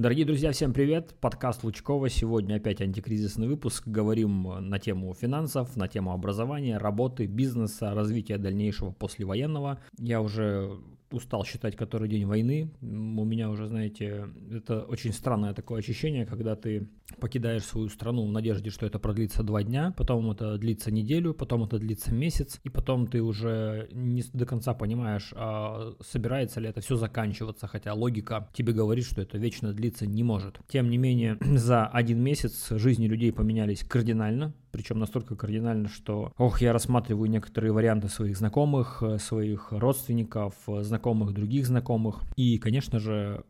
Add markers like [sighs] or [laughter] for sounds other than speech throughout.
Дорогие друзья, всем привет! Подкаст Лучкова. Сегодня опять антикризисный выпуск. Говорим на тему финансов, на тему образования, работы, бизнеса, развития дальнейшего послевоенного. Я уже устал считать который день войны. У меня уже, знаете, это очень странное такое ощущение, когда ты покидаешь свою страну в надежде, что это продлится два дня, потом это длится неделю, потом это длится месяц, и потом ты уже не до конца понимаешь, а собирается ли это все заканчиваться, хотя логика тебе говорит, что это вечно длиться не может. Тем не менее, [clears throat] за один месяц жизни людей поменялись кардинально, причем настолько кардинально, что, ох, я рассматриваю некоторые варианты своих знакомых, э, своих родственников, э, знакомых других знакомых, и, конечно же,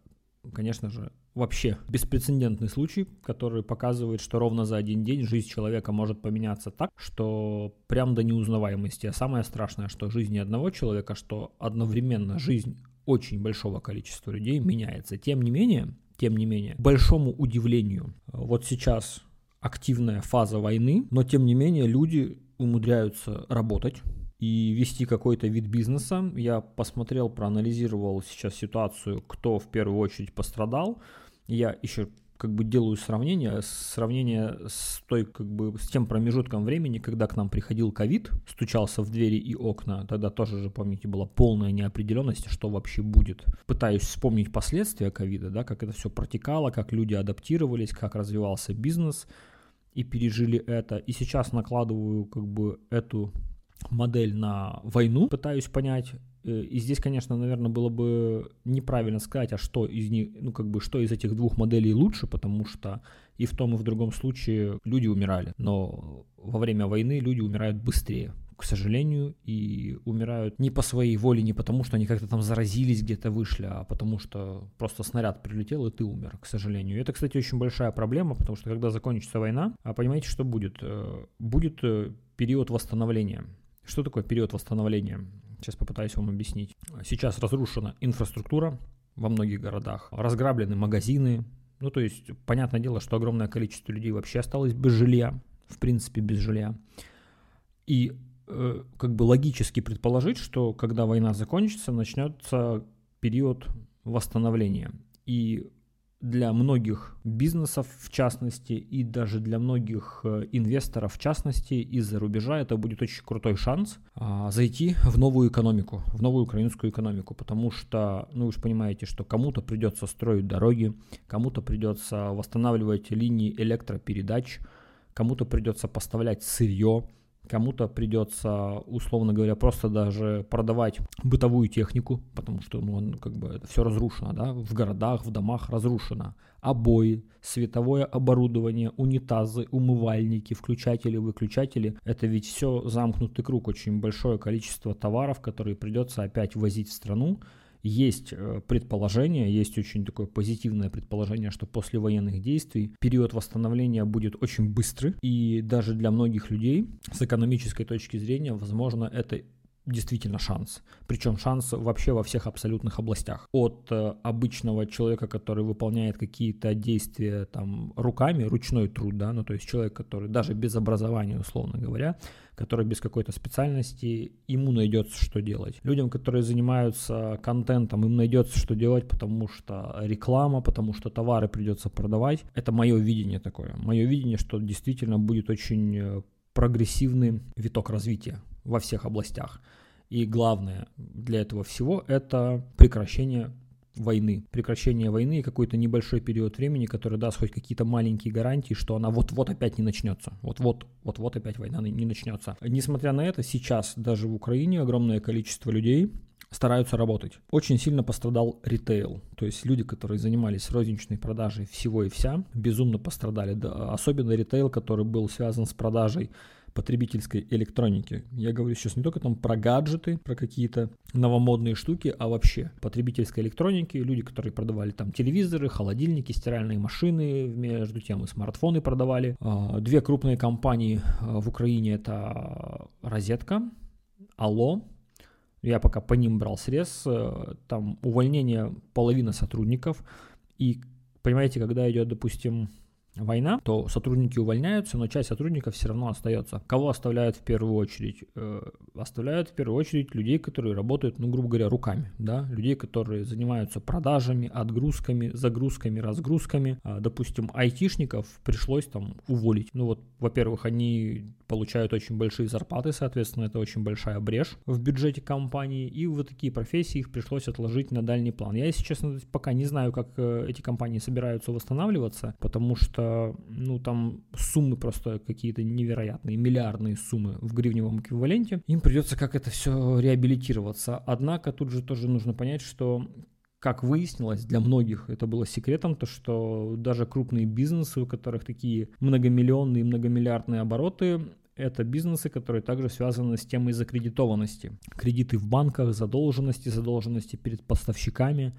конечно же, вообще беспрецедентный случай, который показывает, что ровно за один день жизнь человека может поменяться так, что прям до неузнаваемости. А самое страшное, что жизнь не одного человека, что одновременно жизнь очень большого количества людей меняется. Тем не менее, тем не менее, большому удивлению, вот сейчас активная фаза войны, но тем не менее люди умудряются работать и вести какой-то вид бизнеса. Я посмотрел, проанализировал сейчас ситуацию, кто в первую очередь пострадал. Я еще как бы делаю сравнение, сравнение с той, как бы, с тем промежутком времени, когда к нам приходил ковид, стучался в двери и окна, тогда тоже же, помните, была полная неопределенность, что вообще будет. Пытаюсь вспомнить последствия ковида, да, как это все протекало, как люди адаптировались, как развивался бизнес и пережили это. И сейчас накладываю как бы эту модель на войну, пытаюсь понять. Э, и здесь, конечно, наверное, было бы неправильно сказать, а что из них, ну как бы, что из этих двух моделей лучше, потому что и в том, и в другом случае люди умирали. Но во время войны люди умирают быстрее, к сожалению, и умирают не по своей воле, не потому, что они как-то там заразились, где-то вышли, а потому что просто снаряд прилетел, и ты умер, к сожалению. Это, кстати, очень большая проблема, потому что когда закончится война, а понимаете, что будет? Э, будет э, период восстановления что такое период восстановления? Сейчас попытаюсь вам объяснить. Сейчас разрушена инфраструктура во многих городах, разграблены магазины. Ну, то есть, понятное дело, что огромное количество людей вообще осталось без жилья, в принципе, без жилья. И как бы логически предположить, что когда война закончится, начнется период восстановления. И для многих бизнесов, в частности, и даже для многих э, инвесторов, в частности, из-за рубежа это будет очень крутой шанс а, зайти в новую экономику, в новую украинскую экономику, потому что, ну вы же понимаете, что кому-то придется строить дороги, кому-то придется восстанавливать линии электропередач, кому-то придется поставлять сырье, Кому-то придется, условно говоря, просто даже продавать бытовую технику, потому что ну, как бы все разрушено, да, в городах, в домах разрушено. Обои, световое оборудование, унитазы, умывальники, включатели, выключатели. Это ведь все замкнутый круг, очень большое количество товаров, которые придется опять возить в страну есть э, предположение, есть очень такое позитивное предположение, что после военных действий период восстановления будет очень быстрый, и даже для многих людей с экономической точки зрения, возможно, это действительно шанс. Причем шанс вообще во всех абсолютных областях. От э, обычного человека, который выполняет какие-то действия там руками, ручной труд, да, ну то есть человек, который даже без образования, условно говоря, который без какой-то специальности, ему найдется, что делать. Людям, которые занимаются контентом, им найдется, что делать, потому что реклама, потому что товары придется продавать. Это мое видение такое. Мое видение, что действительно будет очень э, прогрессивный виток развития во всех областях. И главное для этого всего это прекращение войны, прекращение войны и какой-то небольшой период времени, который даст хоть какие-то маленькие гарантии, что она вот-вот опять не начнется. Вот-вот, вот-вот опять война не начнется. Несмотря на это, сейчас даже в Украине огромное количество людей стараются работать. Очень сильно пострадал ритейл, то есть люди, которые занимались розничной продажей всего и вся, безумно пострадали. Да, особенно ритейл, который был связан с продажей потребительской электроники. Я говорю сейчас не только там про гаджеты, про какие-то новомодные штуки, а вообще потребительской электроники, люди, которые продавали там телевизоры, холодильники, стиральные машины, между тем и смартфоны продавали. А, две крупные компании а, в Украине это Розетка, Алло, я пока по ним брал срез, э, там увольнение половины сотрудников, и понимаете, когда идет, допустим, война, то сотрудники увольняются, но часть сотрудников все равно остается. Кого оставляют в первую очередь? Э, оставляют в первую очередь людей, которые работают, ну, грубо говоря, руками, да, людей, которые занимаются продажами, отгрузками, загрузками, разгрузками. А, допустим, айтишников пришлось там уволить. Ну вот, во-первых, они получают очень большие зарплаты, соответственно, это очень большая брешь в бюджете компании, и вот такие профессии их пришлось отложить на дальний план. Я, если честно, пока не знаю, как э, эти компании собираются восстанавливаться, потому что, ну, там суммы просто какие-то невероятные, миллиардные суммы в гривневом эквиваленте. Им придется как это все реабилитироваться. Однако тут же тоже нужно понять, что как выяснилось, для многих это было секретом, то что даже крупные бизнесы, у которых такие многомиллионные, многомиллиардные обороты, это бизнесы, которые также связаны с темой закредитованности. Кредиты в банках, задолженности, задолженности перед поставщиками.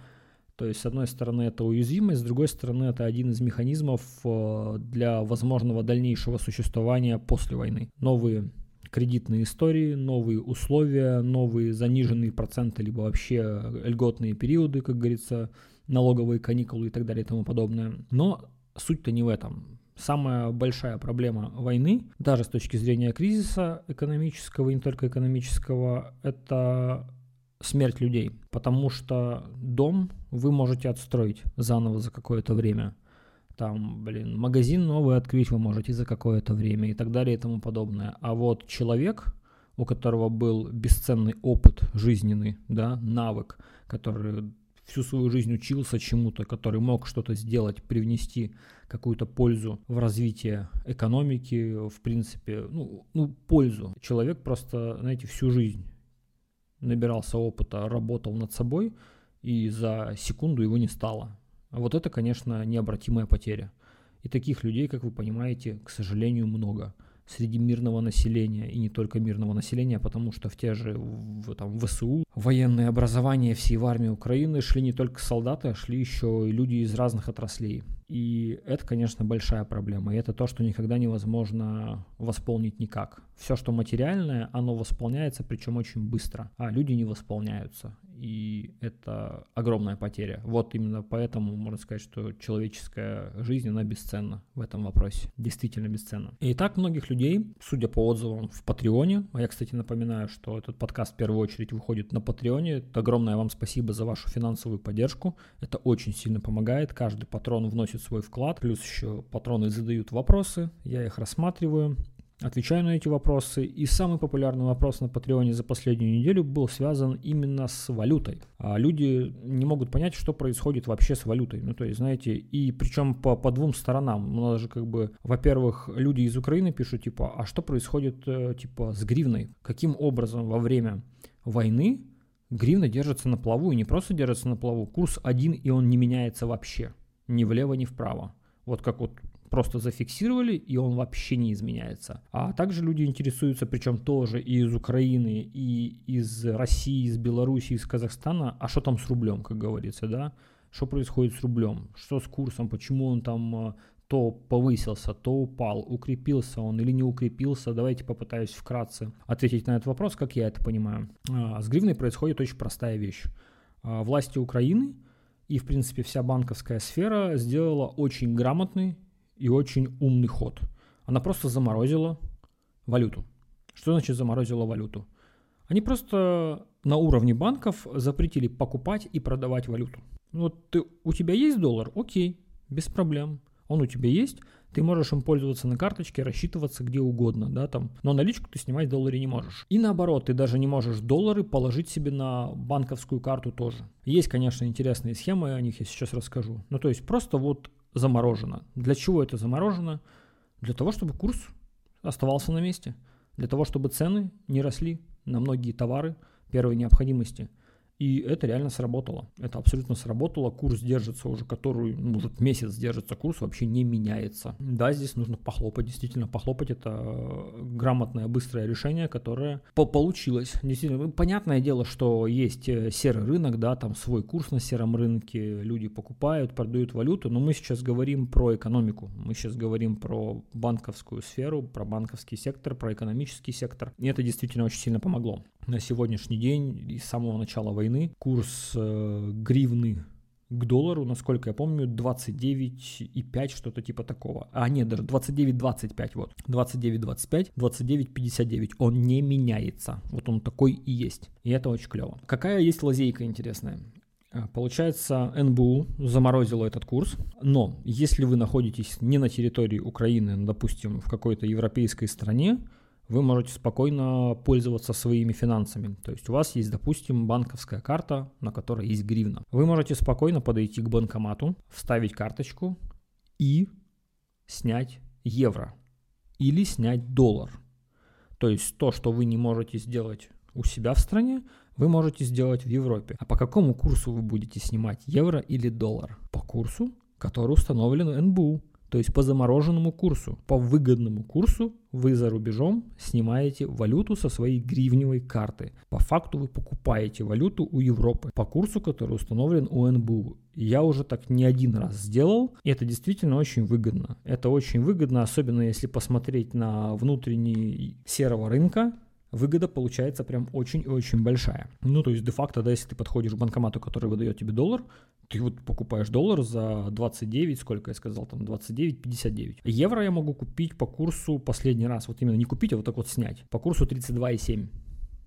То есть, с одной стороны, это уязвимость, с другой стороны, это один из механизмов э, для возможного дальнейшего существования после войны. Новые кредитные истории, новые условия, новые заниженные проценты, либо вообще льготные периоды, как говорится, налоговые каникулы и так далее и тому подобное. Но суть-то не в этом. Самая большая проблема войны, даже с точки зрения кризиса экономического и не только экономического, это смерть людей. Потому что дом вы можете отстроить заново за какое-то время там, блин, магазин новый открыть вы можете за какое-то время и так далее и тому подобное. А вот человек, у которого был бесценный опыт жизненный, да, навык, который всю свою жизнь учился чему-то, который мог что-то сделать, привнести какую-то пользу в развитие экономики, в принципе, ну, ну, пользу. Человек просто, знаете, всю жизнь набирался опыта, работал над собой, и за секунду его не стало. Вот это, конечно, необратимая потеря. И таких людей, как вы понимаете, к сожалению, много среди мирного населения, и не только мирного населения, потому что в те же в, там, ВСУ, военное образование всей в армии Украины шли не только солдаты, а шли еще и люди из разных отраслей. И это, конечно, большая проблема. И это то, что никогда невозможно восполнить никак. Все, что материальное, оно восполняется, причем очень быстро, а люди не восполняются и это огромная потеря. Вот именно поэтому можно сказать, что человеческая жизнь, она бесценна в этом вопросе, действительно бесценна. И так многих людей, судя по отзывам в Патреоне, а я, кстати, напоминаю, что этот подкаст в первую очередь выходит на Патреоне, огромное вам спасибо за вашу финансовую поддержку, это очень сильно помогает, каждый патрон вносит свой вклад, плюс еще патроны задают вопросы, я их рассматриваю, отвечаю на эти вопросы. И самый популярный вопрос на Патреоне за последнюю неделю был связан именно с валютой. А люди не могут понять, что происходит вообще с валютой. Ну, то есть, знаете, и причем по, по двум сторонам. У нас же как бы, во-первых, люди из Украины пишут, типа, а что происходит, э, типа, с гривной? Каким образом во время войны гривна держится на плаву, и не просто держится на плаву, курс один, и он не меняется вообще. Ни влево, ни вправо. Вот как вот просто зафиксировали, и он вообще не изменяется. А также люди интересуются, причем тоже и из Украины, и из России, из Беларуси, из Казахстана, а что там с рублем, как говорится, да? Что происходит с рублем? Что с курсом? Почему он там э, то повысился, то упал, укрепился он или не укрепился. Давайте попытаюсь вкратце ответить на этот вопрос, как я это понимаю. А, с гривной происходит очень простая вещь. А, власти Украины и, в принципе, вся банковская сфера сделала очень грамотный и очень умный ход. Она просто заморозила валюту. Что значит заморозила валюту? Они просто на уровне банков запретили покупать и продавать валюту. Ну вот ты, у тебя есть доллар? Окей, без проблем. Он у тебя есть, ты можешь им пользоваться на карточке, рассчитываться где угодно, да, там. Но наличку ты снимать в долларе не можешь. И наоборот, ты даже не можешь доллары положить себе на банковскую карту тоже. Есть, конечно, интересные схемы, о них я сейчас расскажу. Ну, то есть просто вот заморожено. Для чего это заморожено? Для того, чтобы курс оставался на месте. Для того, чтобы цены не росли на многие товары первой необходимости – и это реально сработало. Это абсолютно сработало. Курс держится уже, который, ну, может, месяц держится, курс вообще не меняется. Да, здесь нужно похлопать, действительно, похлопать. Это э, грамотное, быстрое решение, которое по получилось. Действительно, ну, понятное дело, что есть э, серый рынок, да, там свой курс на сером рынке, люди покупают, продают валюту, но мы сейчас говорим про экономику. Мы сейчас говорим про банковскую сферу, про банковский сектор, про экономический сектор. И это действительно очень сильно помогло. На сегодняшний день с самого начала войны курс э, гривны к доллару, насколько я помню, 29,5, что-то типа такого. А нет, даже 29,25, вот. 29,25, 29,59. Он не меняется. Вот он такой и есть. И это очень клево. Какая есть лазейка интересная? А, получается, НБУ заморозила этот курс, но если вы находитесь не на территории Украины, допустим, в какой-то европейской стране, вы можете спокойно пользоваться своими финансами. То есть у вас есть, допустим, банковская карта, на которой есть гривна. Вы можете спокойно подойти к банкомату, вставить карточку и снять евро или снять доллар. То есть то, что вы не можете сделать у себя в стране, вы можете сделать в Европе. А по какому курсу вы будете снимать, евро или доллар? По курсу, который установлен НБУ. То есть по замороженному курсу, по выгодному курсу вы за рубежом снимаете валюту со своей гривневой карты. По факту вы покупаете валюту у Европы по курсу, который установлен у НБУ. Я уже так не один раз сделал, и это действительно очень выгодно. Это очень выгодно, особенно если посмотреть на внутренний серого рынка, выгода получается прям очень и очень большая. Ну, то есть, де-факто, да, если ты подходишь к банкомату, который выдает тебе доллар, ты вот покупаешь доллар за 29, сколько я сказал, там 29,59. Евро я могу купить по курсу последний раз, вот именно не купить, а вот так вот снять, по курсу 32,7.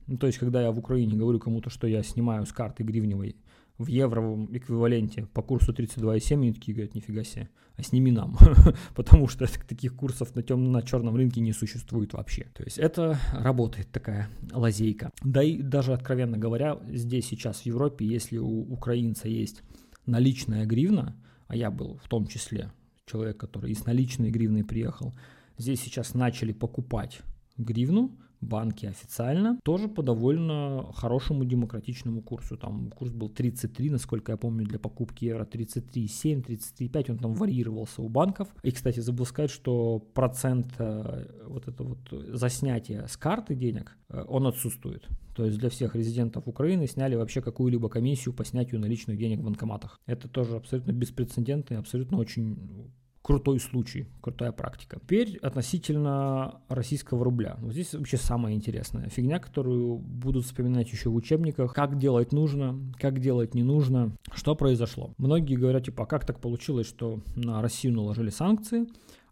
Ну, то есть, когда я в Украине говорю кому-то, что я снимаю с карты гривневой в евровом эквиваленте по курсу 32,7, они такие говорят, нифига себе, а сними нам, [laughs] потому что таких курсов на, темном, на черном рынке не существует вообще. То есть это работает такая лазейка. Да и даже откровенно говоря, здесь сейчас в Европе, если у украинца есть наличная гривна, а я был в том числе человек, который из наличной гривны приехал, здесь сейчас начали покупать гривну, банки официально, тоже по довольно хорошему демократичному курсу. Там курс был 33, насколько я помню, для покупки евро 33,7, 33,5, он там варьировался у банков. И, кстати, забыл сказать, что процент э, вот это вот за снятие с карты денег, э, он отсутствует. То есть для всех резидентов Украины сняли вообще какую-либо комиссию по снятию наличных денег в банкоматах. Это тоже абсолютно беспрецедентно и абсолютно очень крутой случай, крутая практика. Теперь относительно российского рубля. Вот здесь вообще самая интересная фигня, которую будут вспоминать еще в учебниках. Как делать нужно, как делать не нужно, что произошло. Многие говорят, типа, а как так получилось, что на Россию наложили санкции,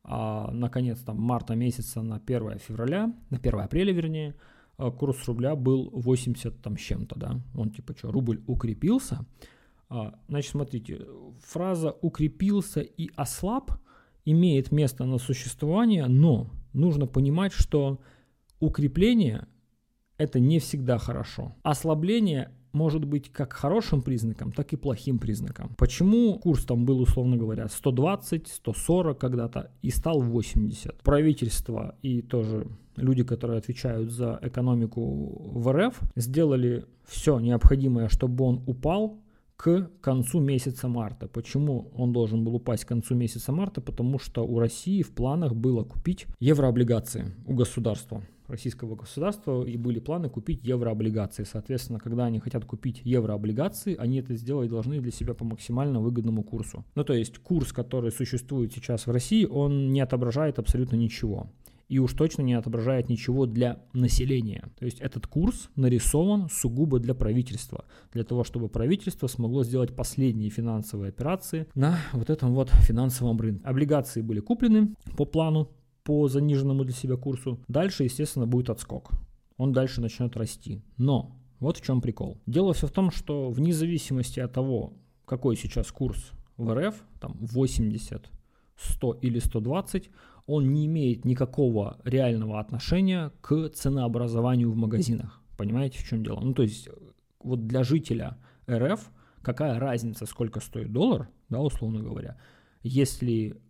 а наконец там марта месяца на 1 февраля, на 1 апреля вернее, а, курс рубля был 80 там с чем-то, да, он типа что, рубль укрепился, Значит, смотрите, фраза «укрепился» и «ослаб» имеет место на существование, но нужно понимать, что укрепление – это не всегда хорошо. Ослабление может быть как хорошим признаком, так и плохим признаком. Почему курс там был, условно говоря, 120, 140 когда-то и стал 80? Правительство и тоже люди, которые отвечают за экономику в РФ, сделали все необходимое, чтобы он упал к концу месяца марта. Почему он должен был упасть к концу месяца марта? Потому что у России в планах было купить еврооблигации у государства российского государства и были планы купить еврооблигации. Соответственно, когда они хотят купить еврооблигации, они это сделать должны для себя по максимально выгодному курсу. Ну, то есть курс, который существует сейчас в России, он не отображает абсолютно ничего и уж точно не отображает ничего для населения. То есть этот курс нарисован сугубо для правительства, для того, чтобы правительство смогло сделать последние финансовые операции на вот этом вот финансовом рынке. Облигации были куплены по плану, по заниженному для себя курсу. Дальше, естественно, будет отскок. Он дальше начнет расти. Но вот в чем прикол. Дело все в том, что вне зависимости от того, какой сейчас курс в РФ, там 80, 100 или 120, он не имеет никакого реального отношения к ценообразованию в магазинах. Понимаете, в чем дело? Ну, то есть, вот для жителя РФ какая разница, сколько стоит доллар, да, условно говоря, если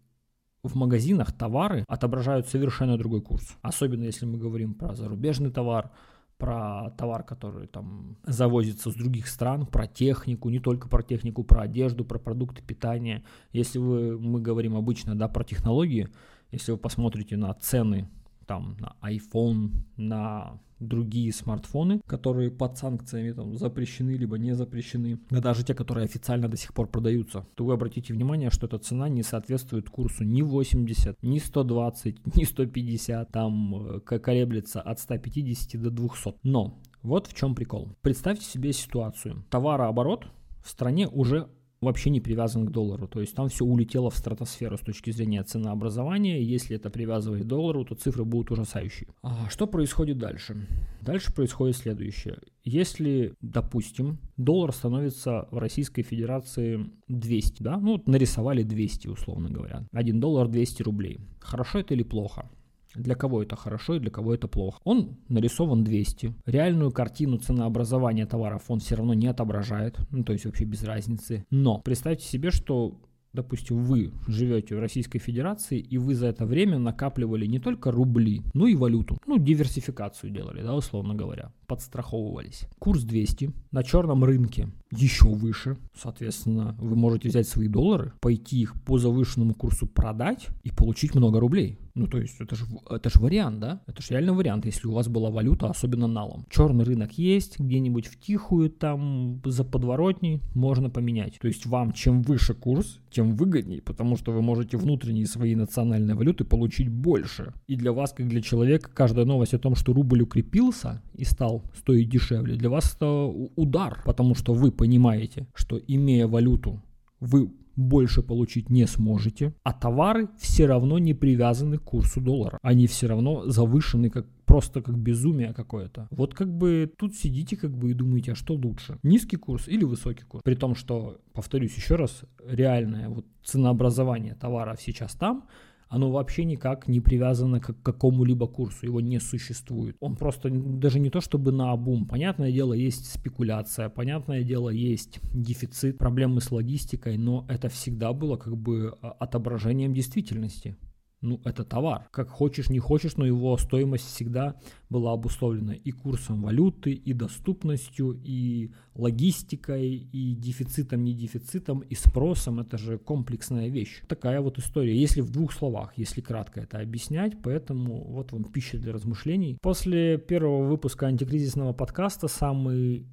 в магазинах товары отображают совершенно другой курс. Особенно если мы говорим про зарубежный товар, про товар, который там завозится с других стран, про технику, не только про технику, про одежду, про продукты питания. Если вы, мы говорим обычно да, про технологии, если вы посмотрите на цены там на iPhone, на другие смартфоны, которые под санкциями там запрещены либо не запрещены, да даже те, которые официально до сих пор продаются, то вы обратите внимание, что эта цена не соответствует курсу ни 80, ни 120, [laughs] ни 150, там э, колеблется от 150 до 200. Но вот в чем прикол. Представьте себе ситуацию. Товарооборот в стране уже вообще не привязан к доллару. То есть там все улетело в стратосферу с точки зрения ценообразования. Если это привязывать к доллару, то цифры будут ужасающие. А что происходит дальше? Дальше происходит следующее. Если, допустим, доллар становится в Российской Федерации 200, да, ну вот нарисовали 200, условно говоря. 1 доллар 200 рублей. Хорошо это или плохо? Для кого это хорошо и для кого это плохо. Он нарисован 200. Реальную картину ценообразования товаров он все равно не отображает. Ну, то есть вообще без разницы. Но представьте себе, что допустим, вы живете в Российской Федерации, и вы за это время накапливали не только рубли, но и валюту. Ну, диверсификацию делали, да, условно говоря. Подстраховывались. Курс 200 на черном рынке еще выше. Соответственно, вы можете взять свои доллары, пойти их по завышенному курсу продать и получить много рублей. Ну, то есть, это же, это же вариант, да? Это же реально вариант, если у вас была валюта, особенно налом. Черный рынок есть, где-нибудь в тихую, там, за подворотней можно поменять. То есть, вам чем выше курс, тем выгоднее, потому что вы можете внутренние свои национальные валюты получить больше. И для вас, как для человека, каждая новость о том, что рубль укрепился и стал стоить дешевле, для вас это удар, потому что вы понимаете, что имея валюту, вы больше получить не сможете, а товары все равно не привязаны к курсу доллара. Они все равно завышены как просто как безумие какое-то. Вот как бы тут сидите как бы и думаете, а что лучше? Низкий курс или высокий курс? При том, что, повторюсь еще раз, реальное вот ценообразование товаров сейчас там, оно вообще никак не привязано к какому-либо курсу, его не существует. Он просто даже не то чтобы на обум. Понятное дело, есть спекуляция, понятное дело, есть дефицит, проблемы с логистикой, но это всегда было как бы а, отображением действительности ну, это товар. Как хочешь, не хочешь, но его стоимость всегда была обусловлена и курсом валюты, и доступностью, и логистикой, и дефицитом, не дефицитом, и спросом. Это же комплексная вещь. Такая вот история. Если в двух словах, если кратко это объяснять, поэтому вот вам пища для размышлений. После первого выпуска антикризисного подкаста самый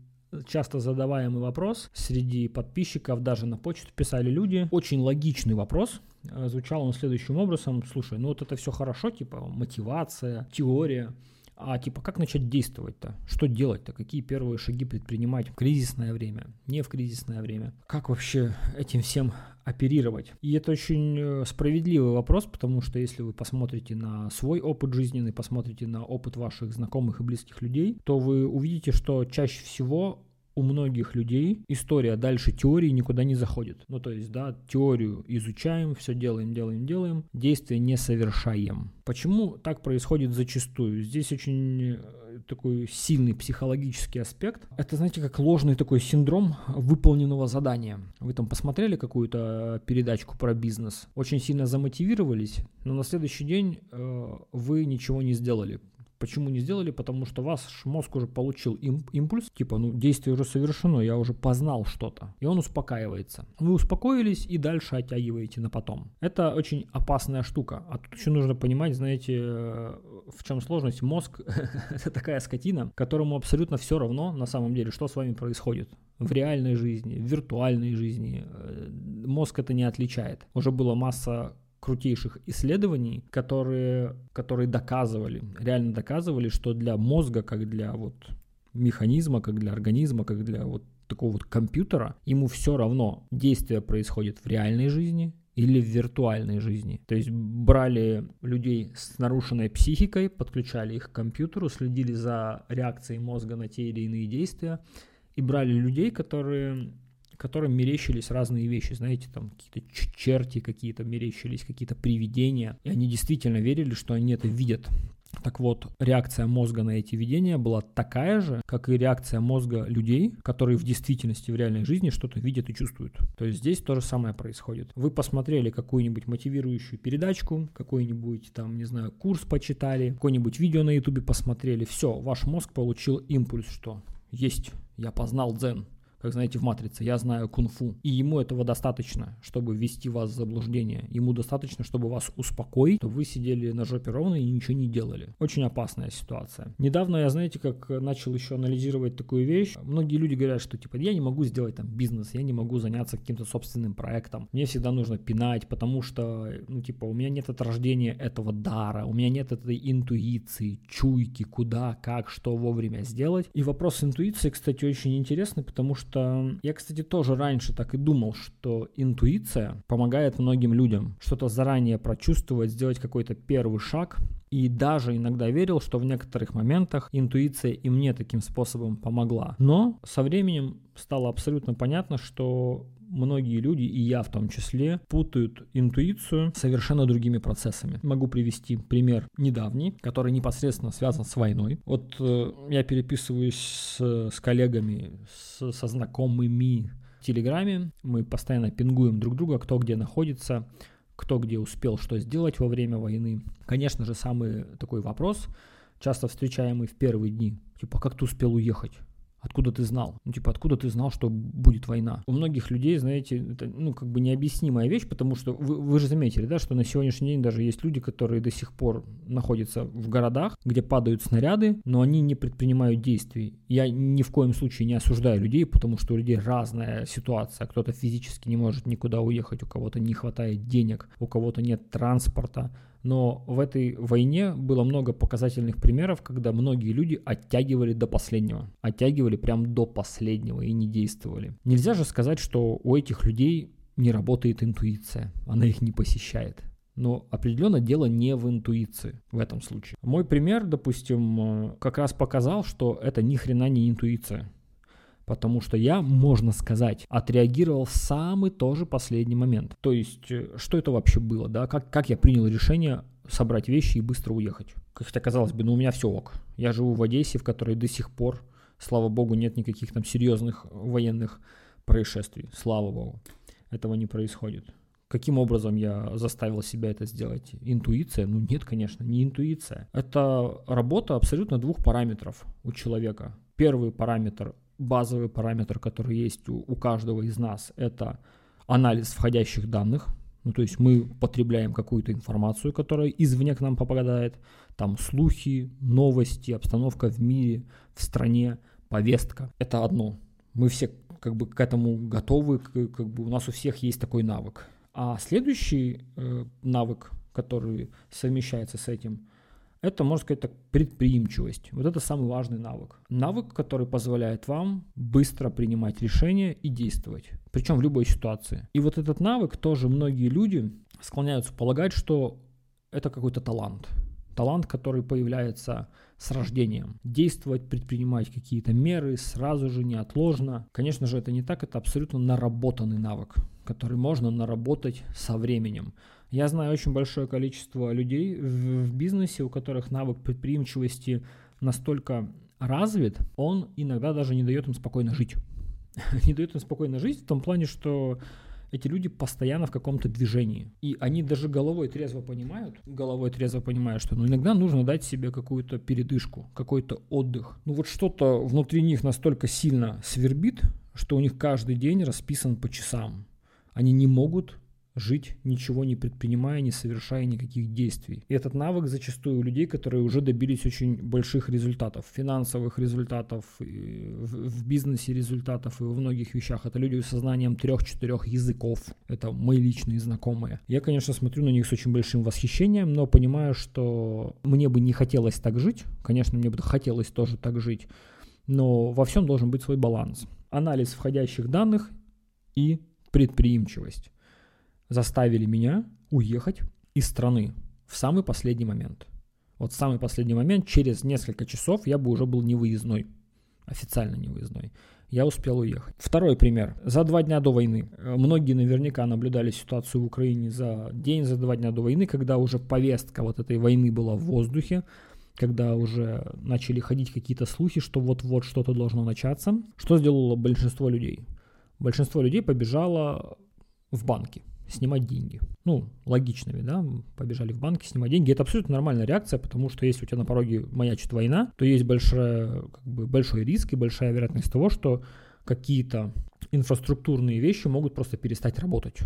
часто задаваемый вопрос среди подписчиков, даже на почту писали люди. Очень логичный вопрос. Э, звучал он следующим образом. Слушай, ну вот это все хорошо, типа мотивация, теория. А типа как начать действовать-то? Что делать-то? Какие первые шаги предпринимать в кризисное время, не в кризисное время? Как вообще этим всем оперировать? И это очень э, справедливый вопрос, потому что если вы посмотрите на свой опыт жизненный, посмотрите на опыт ваших знакомых и близких людей, то вы увидите, что чаще всего у многих людей история дальше теории никуда не заходит. Ну, то есть, да, теорию изучаем, все делаем, делаем, делаем, действия не совершаем. Почему так происходит зачастую? Здесь очень э, такой сильный психологический аспект. Это, знаете, как ложный такой синдром выполненного задания. Вы там посмотрели какую-то передачку про бизнес, очень сильно замотивировались, но на следующий день э, вы ничего не сделали Почему не сделали? Потому что ваш мозг уже получил им, импульс, типа, ну, действие уже совершено, я уже познал что-то, и он успокаивается. Вы успокоились и дальше оттягиваете на потом. Это очень опасная штука. А тут еще нужно понимать, знаете, э, в чем сложность. Мозг [laughs] — это такая скотина, которому абсолютно все равно на самом деле, что с вами происходит в реальной жизни, в виртуальной жизни. Э, мозг это не отличает. Уже была масса крутейших исследований, которые, которые доказывали, реально доказывали, что для мозга, как для вот механизма, как для организма, как для вот такого вот компьютера, ему все равно действие происходит в реальной жизни или в виртуальной жизни. То есть брали людей с нарушенной психикой, подключали их к компьютеру, следили за реакцией мозга на те или иные действия и брали людей, которые которым мерещились разные вещи, знаете, там какие-то черти какие-то мерещились, какие-то привидения, и они действительно верили, что они это видят. Так вот, реакция мозга на эти видения была такая же, как и реакция мозга людей, которые в действительности, в реальной жизни что-то видят и чувствуют. То есть здесь то же самое происходит. Вы посмотрели какую-нибудь мотивирующую передачку, какой-нибудь там, не знаю, курс почитали, какое-нибудь видео на ютубе посмотрели, все, ваш мозг получил импульс, что есть, я познал дзен, как знаете в «Матрице», я знаю кунг-фу. И ему этого достаточно, чтобы ввести вас в заблуждение. Ему достаточно, чтобы вас успокоить, чтобы вы сидели на жопе ровно и ничего не делали. Очень опасная ситуация. Недавно я, знаете, как начал еще анализировать такую вещь. Многие люди говорят, что типа я не могу сделать там бизнес, я не могу заняться каким-то собственным проектом. Мне всегда нужно пинать, потому что, ну типа, у меня нет от рождения этого дара, у меня нет этой интуиции, чуйки, куда, как, что вовремя сделать. И вопрос интуиции, кстати, очень интересный, потому что что я, кстати, тоже раньше так и думал, что интуиция помогает многим людям что-то заранее прочувствовать, сделать какой-то первый шаг, и даже иногда верил, что в некоторых моментах интуиция и мне таким способом помогла. Но со временем стало абсолютно понятно, что многие люди, и я в том числе, путают интуицию совершенно другими процессами. Могу привести пример недавний, который непосредственно связан с войной. Вот э, я переписываюсь с, с коллегами, с, со знакомыми в Телеграме, мы постоянно пингуем друг друга, кто где находится, кто где успел что сделать во время войны. Конечно же, самый такой вопрос, часто встречаемый в первые дни, типа, как ты успел уехать? Откуда ты знал? Ну, типа, откуда ты знал, что будет война? У многих людей, знаете, это, ну, как бы необъяснимая вещь, потому что вы, вы же заметили, да, что на сегодняшний день даже есть люди, которые до сих пор находятся в городах, где падают снаряды, но они не предпринимают действий. Я ни в коем случае не осуждаю людей, потому что у людей разная ситуация. Кто-то физически не может никуда уехать, у кого-то не хватает денег, у кого-то нет транспорта, но в этой войне было много показательных примеров, когда многие люди оттягивали до последнего. Оттягивали прям до последнего и не действовали. Нельзя же сказать, что у этих людей не работает интуиция. Она их не посещает. Но определенно дело не в интуиции в этом случае. Мой пример, допустим, э, как раз показал, что это ни хрена не интуиция. Потому что я, можно сказать, отреагировал в самый тоже последний момент. То есть, э, что это вообще было, да? Как, как я принял решение собрать вещи и быстро уехать? Как это казалось бы, ну у меня все ок. Я живу в Одессе, в которой до сих пор, слава богу, нет никаких там серьезных военных происшествий. Слава богу. Этого не происходит. Каким образом я заставил себя это сделать? Интуиция? Ну нет, конечно, не интуиция. Это работа абсолютно двух параметров у человека. Первый параметр базовый параметр, который есть у, у каждого из нас, это анализ входящих данных. Ну, то есть мы потребляем какую-то информацию, которая извне к нам попадает. Там слухи, новости, обстановка в мире, в стране, повестка. Это одно. Мы все как бы к этому готовы, как бы у нас у всех есть такой навык. А следующий э, навык, который совмещается с этим, это, можно сказать так, предприимчивость. Вот это самый важный навык. Навык, который позволяет вам быстро принимать решения и действовать. Причем в любой ситуации. И вот этот навык тоже многие люди склоняются полагать, что это какой-то талант. Талант, который появляется с рождением. Действовать, предпринимать какие-то меры сразу же, неотложно. Конечно же, это не так, это абсолютно наработанный навык, который можно наработать со временем. Я знаю очень большое количество людей в, в бизнесе, у которых навык предприимчивости настолько развит, он иногда даже не дает им спокойно жить. [laughs] не дает им спокойно жить в том плане, что эти люди постоянно в каком-то движении. И они даже головой трезво понимают, головой трезво понимают, что ну, иногда нужно дать себе какую-то передышку, какой-то отдых. Ну вот что-то внутри них настолько сильно свербит, что у них каждый день расписан по часам. Они не могут жить, ничего не предпринимая, не совершая никаких действий. И этот навык зачастую у людей, которые уже добились очень больших результатов, финансовых результатов, в, бизнесе результатов и во многих вещах. Это люди с сознанием трех-четырех языков. Это мои личные знакомые. Я, конечно, смотрю на них с очень большим восхищением, но понимаю, что мне бы не хотелось так жить. Конечно, мне бы хотелось тоже так жить. Но во всем должен быть свой баланс. Анализ входящих данных и предприимчивость заставили меня уехать из страны в самый последний момент. Вот в самый последний момент, через несколько часов я бы уже был невыездной, официально невыездной. Я успел уехать. Второй пример. За два дня до войны. Многие наверняка наблюдали ситуацию в Украине за день, за два дня до войны, когда уже повестка вот этой войны была в воздухе, когда уже начали ходить какие-то слухи, что вот-вот что-то должно начаться. Что сделало большинство людей? Большинство людей побежало в банки снимать деньги. Ну, логичными, да, побежали в банки снимать деньги. Это абсолютно нормальная реакция, потому что если у тебя на пороге маячит война, то есть большая, как бы, большой риск и большая вероятность того, что какие-то инфраструктурные вещи могут просто перестать работать.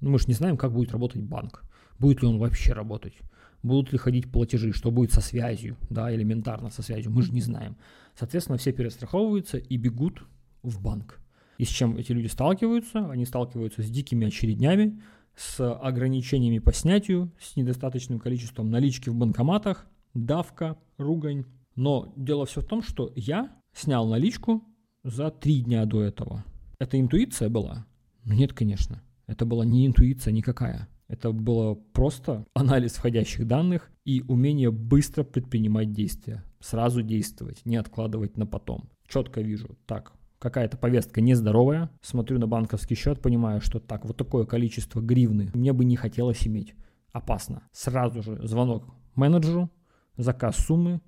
Ну, мы же не знаем, как будет работать банк. Будет ли он вообще работать? Будут ли ходить платежи? Что будет со связью? Да, элементарно со связью. Мы же не знаем. Соответственно, все перестраховываются и бегут в банк. И с чем эти люди сталкиваются? Они сталкиваются с дикими очереднями, с ограничениями по снятию, с недостаточным количеством налички в банкоматах, давка, ругань. Но дело все в том, что я снял наличку за три дня до этого. Это интуиция была? Нет, конечно. Это была не интуиция никакая. Это было просто анализ входящих данных и умение быстро предпринимать действия. Сразу действовать, не откладывать на потом. Четко вижу, так, какая-то повестка нездоровая, смотрю на банковский счет, понимаю, что так, вот такое количество гривны мне бы не хотелось иметь. Опасно. Сразу же звонок менеджеру, заказ суммы,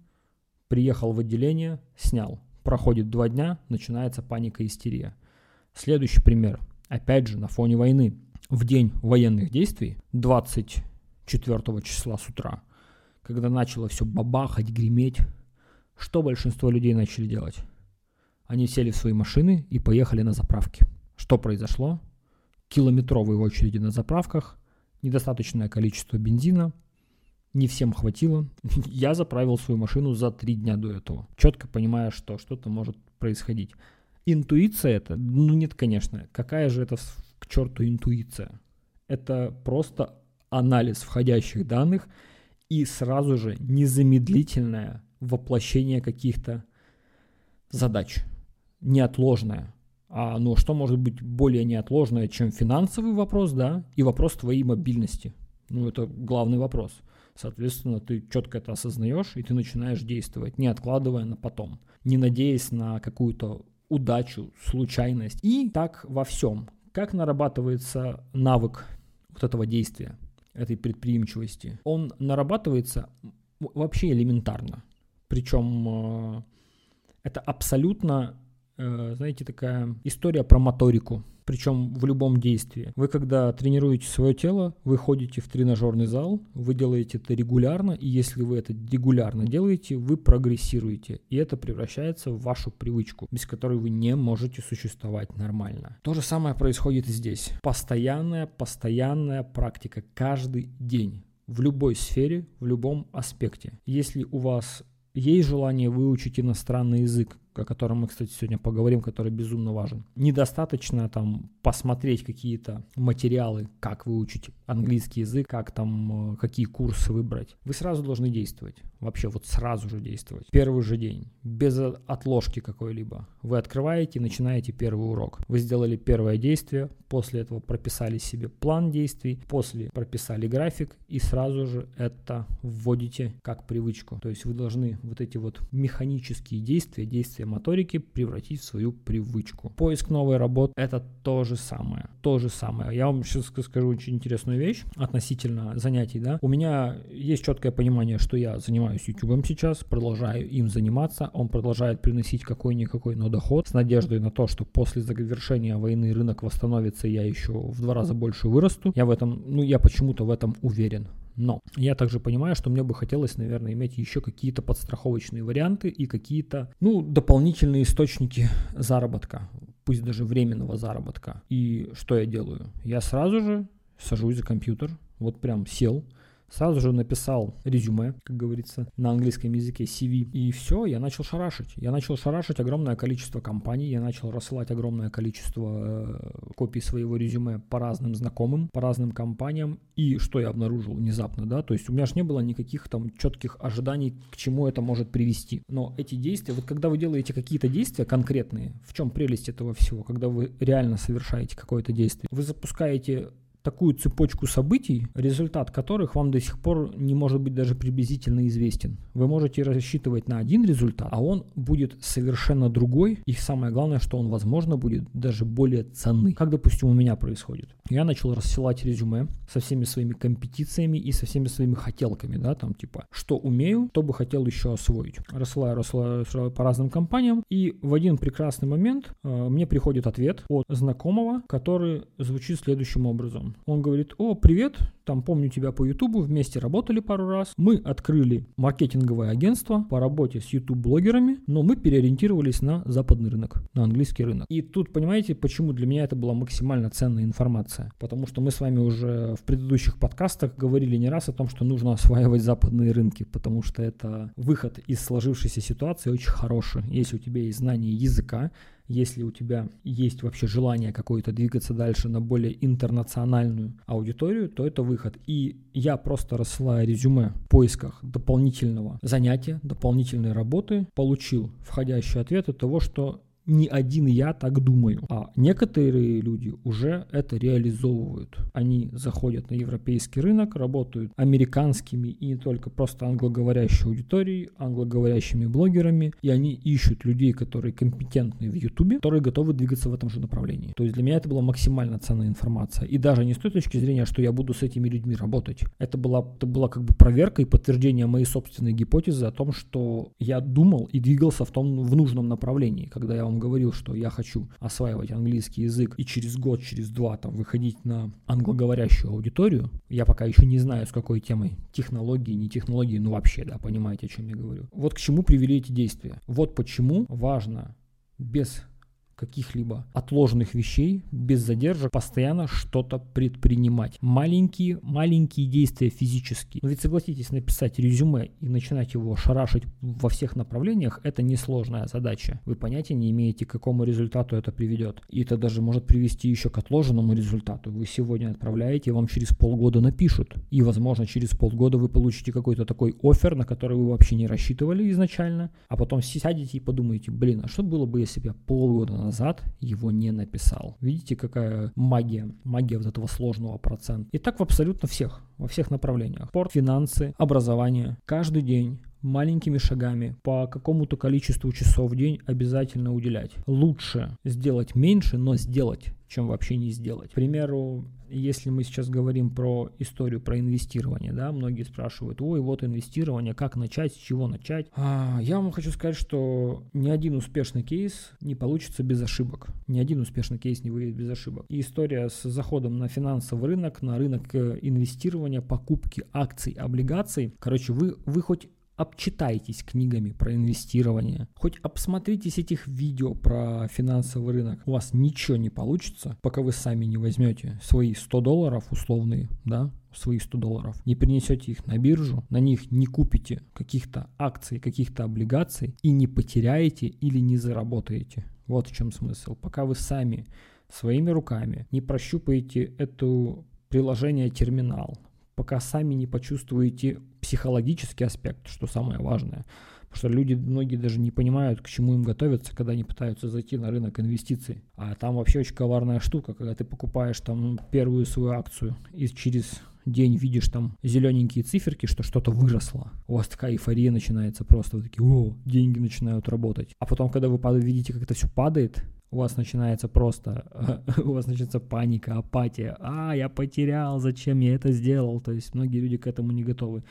приехал в отделение, снял. Проходит два дня, начинается паника и истерия. Следующий пример. Опять же, на фоне войны. В день военных действий, 24 числа с утра, когда начало все бабахать, греметь, что большинство людей начали делать? Они сели в свои машины и поехали на заправки. Что произошло? Километровые очереди на заправках, недостаточное количество бензина, не всем хватило. [laughs] Я заправил свою машину за три дня до этого, четко понимая, что что-то может происходить. Интуиция это? Ну нет, конечно. Какая же это к черту интуиция? Это просто анализ входящих данных и сразу же незамедлительное воплощение каких-то задач. Неотложное. А ну что может быть более неотложное, чем финансовый вопрос, да, и вопрос твоей мобильности? Ну это главный вопрос. Соответственно, ты четко это осознаешь, и ты начинаешь действовать, не откладывая на потом, не надеясь на какую-то удачу, случайность. И так во всем. Как нарабатывается навык вот этого действия, этой предприимчивости? Он нарабатывается вообще элементарно. Причем э, это абсолютно, знаете, такая история про моторику причем в любом действии. Вы когда тренируете свое тело, вы ходите в тренажерный зал, вы делаете это регулярно, и если вы это регулярно делаете, вы прогрессируете, и это превращается в вашу привычку, без которой вы не можете существовать нормально. То же самое происходит и здесь. Постоянная, постоянная практика каждый день в любой сфере, в любом аспекте. Если у вас есть желание выучить иностранный язык, о котором мы, кстати, сегодня поговорим, который безумно важен. Недостаточно там посмотреть какие-то материалы, как выучить английский язык, как там, э, какие курсы выбрать. Вы сразу должны действовать. Вообще вот сразу же действовать. Первый же день. Без отложки какой-либо. Вы открываете и начинаете первый урок. Вы сделали первое действие, после этого прописали себе план действий, после прописали график и сразу же это вводите как привычку. То есть вы должны вот эти вот механические действия, действия развитие моторики превратить в свою привычку. Поиск новой работы – это то же самое. То же самое. Я вам сейчас скажу очень интересную вещь относительно занятий. Да? У меня есть четкое понимание, что я занимаюсь YouTube сейчас, продолжаю им заниматься. Он продолжает приносить какой-никакой, но доход с надеждой на то, что после завершения войны рынок восстановится, я еще в два раза больше вырасту. Я в этом, ну, я почему-то в этом уверен. Но я также понимаю, что мне бы хотелось, наверное, иметь еще какие-то подстраховочные варианты и какие-то, ну, дополнительные источники заработка, пусть даже временного заработка. И что я делаю? Я сразу же сажусь за компьютер, вот прям сел, Сразу же написал резюме, как говорится, на английском языке CV. И все, я начал шарашить. Я начал шарашить огромное количество компаний, я начал рассылать огромное количество э, копий своего резюме по разным знакомым, по разным компаниям. И что я обнаружил внезапно, да, то есть у меня же не было никаких там четких ожиданий, к чему это может привести. Но эти действия, вот когда вы делаете какие-то действия конкретные, в чем прелесть этого всего, когда вы реально совершаете какое-то действие, вы запускаете такую цепочку событий, результат которых вам до сих пор не может быть даже приблизительно известен. Вы можете рассчитывать на один результат, а он будет совершенно другой, и самое главное, что он, возможно, будет даже более ценный. Как, допустим, у меня происходит. Я начал рассылать резюме со всеми своими компетициями и со всеми своими хотелками, да, там типа, что умею, что бы хотел еще освоить. Рассылаю, рассылаю, рассылаю по разным компаниям, и в один прекрасный момент э, мне приходит ответ от знакомого, который звучит следующим образом. Он говорит, о, привет, там помню тебя по Ютубу, вместе работали пару раз. Мы открыли маркетинговое агентство по работе с YouTube-блогерами, но мы переориентировались на западный рынок, на английский рынок. И тут, понимаете, почему для меня это была максимально ценная информация? Потому что мы с вами уже в предыдущих подкастах говорили не раз о том, что нужно осваивать западные рынки, потому что это выход из сложившейся ситуации очень хороший. Если у тебя есть знание языка, если у тебя есть вообще желание какое-то двигаться дальше на более интернациональную аудиторию, то это выход. И я просто рассылаю резюме в поисках дополнительного занятия, дополнительной работы, получил входящий ответ от того, что не один я так думаю. А некоторые люди уже это реализовывают. Они заходят на европейский рынок, работают американскими и не только просто англоговорящей аудиторией, англоговорящими блогерами, и они ищут людей, которые компетентны в Ютубе, которые готовы двигаться в этом же направлении. То есть для меня это была максимально ценная информация. И даже не с той точки зрения, что я буду с этими людьми работать. Это была, это была как бы проверка и подтверждение моей собственной гипотезы о том, что я думал и двигался в том в нужном направлении, когда я вам говорил, что я хочу осваивать английский язык и через год, через два там выходить на англоговорящую аудиторию, я пока еще не знаю, с какой темой, технологии, не технологии, ну вообще, да, понимаете, о чем я говорю. Вот к чему привели эти действия. Вот почему важно без каких-либо отложенных вещей, без задержек, постоянно что-то предпринимать. Маленькие, маленькие действия физические. Но ведь согласитесь, написать резюме и начинать его шарашить во всех направлениях, это несложная задача. Вы понятия не имеете, к какому результату это приведет. И это даже может привести еще к отложенному результату. Вы сегодня отправляете, вам через полгода напишут. И, возможно, через полгода вы получите какой-то такой офер, на который вы вообще не рассчитывали изначально, а потом сядете и подумаете, блин, а что было бы, если бы я полгода назад его не написал. Видите, какая магия, магия вот этого сложного процента. И так в абсолютно всех, во всех направлениях. Спорт, финансы, образование. Каждый день маленькими шагами по какому-то количеству часов в день обязательно уделять. Лучше сделать меньше, но сделать, чем вообще не сделать. К примеру, если мы сейчас говорим про историю про инвестирование, да, многие спрашивают, ой, вот инвестирование, как начать, с чего начать. А, я вам хочу сказать, что ни один успешный кейс не получится без ошибок. Ни один успешный кейс не выйдет без ошибок. И история с заходом на финансовый рынок, на рынок э, инвестирования, покупки акций, облигаций. Короче, вы, вы хоть обчитайтесь книгами про инвестирование, хоть обсмотритесь этих видео про финансовый рынок. У вас ничего не получится, пока вы сами не возьмете свои 100 долларов условные, да, свои 100 долларов, не перенесете их на биржу, на них не купите каких-то акций, каких-то облигаций и не потеряете или не заработаете. Вот в чем смысл. Пока вы сами своими руками не прощупаете это приложение терминал, пока сами не почувствуете психологический аспект, что самое важное. Потому что люди, многие даже не понимают, к чему им готовятся, когда они пытаются зайти на рынок инвестиций. А там вообще очень коварная штука, когда ты покупаешь там первую свою акцию и через день видишь там зелененькие циферки, что что-то выросло. У вас такая эйфория начинается просто. Вы такие, о, деньги начинают работать. А потом, когда вы видите, как это все падает, у вас начинается просто, [laughs] у вас начинается паника, апатия. А, я потерял, зачем я это сделал? То есть многие люди к этому не готовы.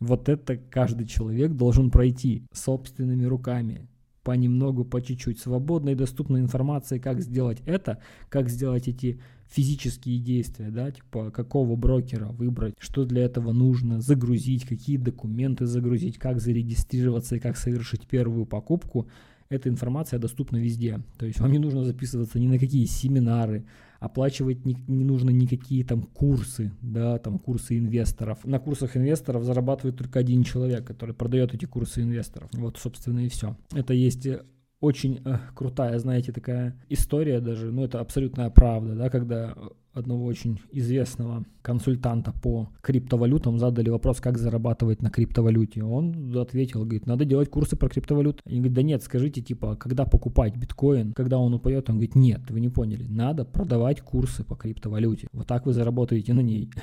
Вот это каждый человек должен пройти собственными руками, понемногу, по чуть-чуть, свободной и доступной информации, как сделать это, как сделать эти физические действия, да, типа какого брокера выбрать, что для этого нужно, загрузить, какие документы загрузить, как зарегистрироваться и как совершить первую покупку – эта информация доступна везде. То есть вам не нужно записываться ни на какие семинары, оплачивать не, не нужно никакие там курсы, да, там курсы инвесторов. На курсах инвесторов зарабатывает только один человек, который продает эти курсы инвесторов. Вот, собственно, и все. Это есть э, очень э, крутая, знаете, такая история даже, ну это абсолютная правда, да, когда одного очень известного консультанта по криптовалютам задали вопрос, как зарабатывать на криптовалюте. Он ответил, говорит, надо делать курсы про криптовалюту. Они говорят, да нет, скажите, типа, когда покупать биткоин, когда он упадет, он говорит, нет, вы не поняли, надо продавать курсы по криптовалюте. Вот так вы заработаете на ней. [laughs]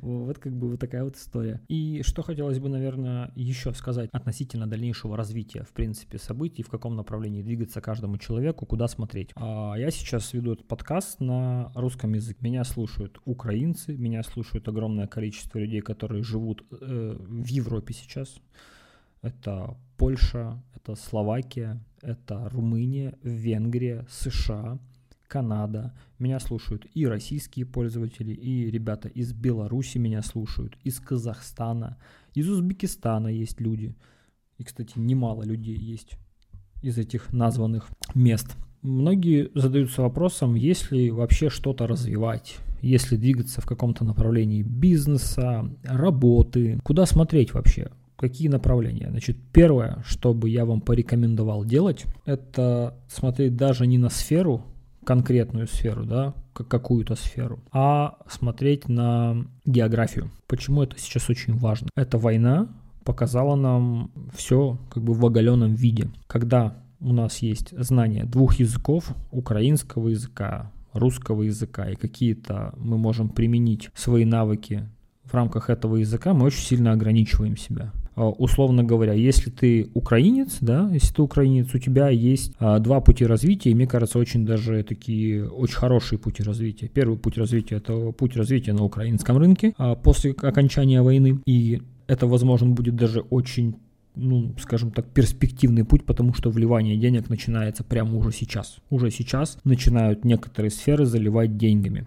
Вот как бы вот такая вот история. И что хотелось бы, наверное, еще сказать относительно дальнейшего развития, в принципе, событий, в каком направлении двигаться каждому человеку, куда смотреть. А я сейчас веду этот подкаст на русском языке. Меня слушают украинцы, меня слушают огромное количество людей, которые живут э, в Европе сейчас. Это Польша, это Словакия, это Румыния, Венгрия, США, Канада. Меня слушают и российские пользователи, и ребята из Беларуси меня слушают, из Казахстана, из Узбекистана есть люди. И, кстати, немало людей есть из этих названных мест. Многие задаются вопросом, есть ли вообще что-то развивать, если двигаться в каком-то направлении бизнеса, работы, куда смотреть вообще, какие направления. Значит, первое, что бы я вам порекомендовал делать, это смотреть даже не на сферу, конкретную сферу, да, как какую-то сферу, а смотреть на географию. Почему это сейчас очень важно? Эта война показала нам все как бы в оголенном виде. Когда у нас есть знание двух языков, украинского языка, русского языка, и какие-то мы можем применить свои навыки в рамках этого языка, мы очень сильно ограничиваем себя. А, условно говоря, если ты украинец, да, если ты украинец, у тебя есть а, два пути развития, и мне кажется, очень даже такие, очень хорошие пути развития. Первый путь развития – это путь развития на украинском рынке а, после окончания войны, и это, возможно, будет даже очень ну, скажем так, перспективный путь, потому что вливание денег начинается прямо уже сейчас. Уже сейчас начинают некоторые сферы заливать деньгами.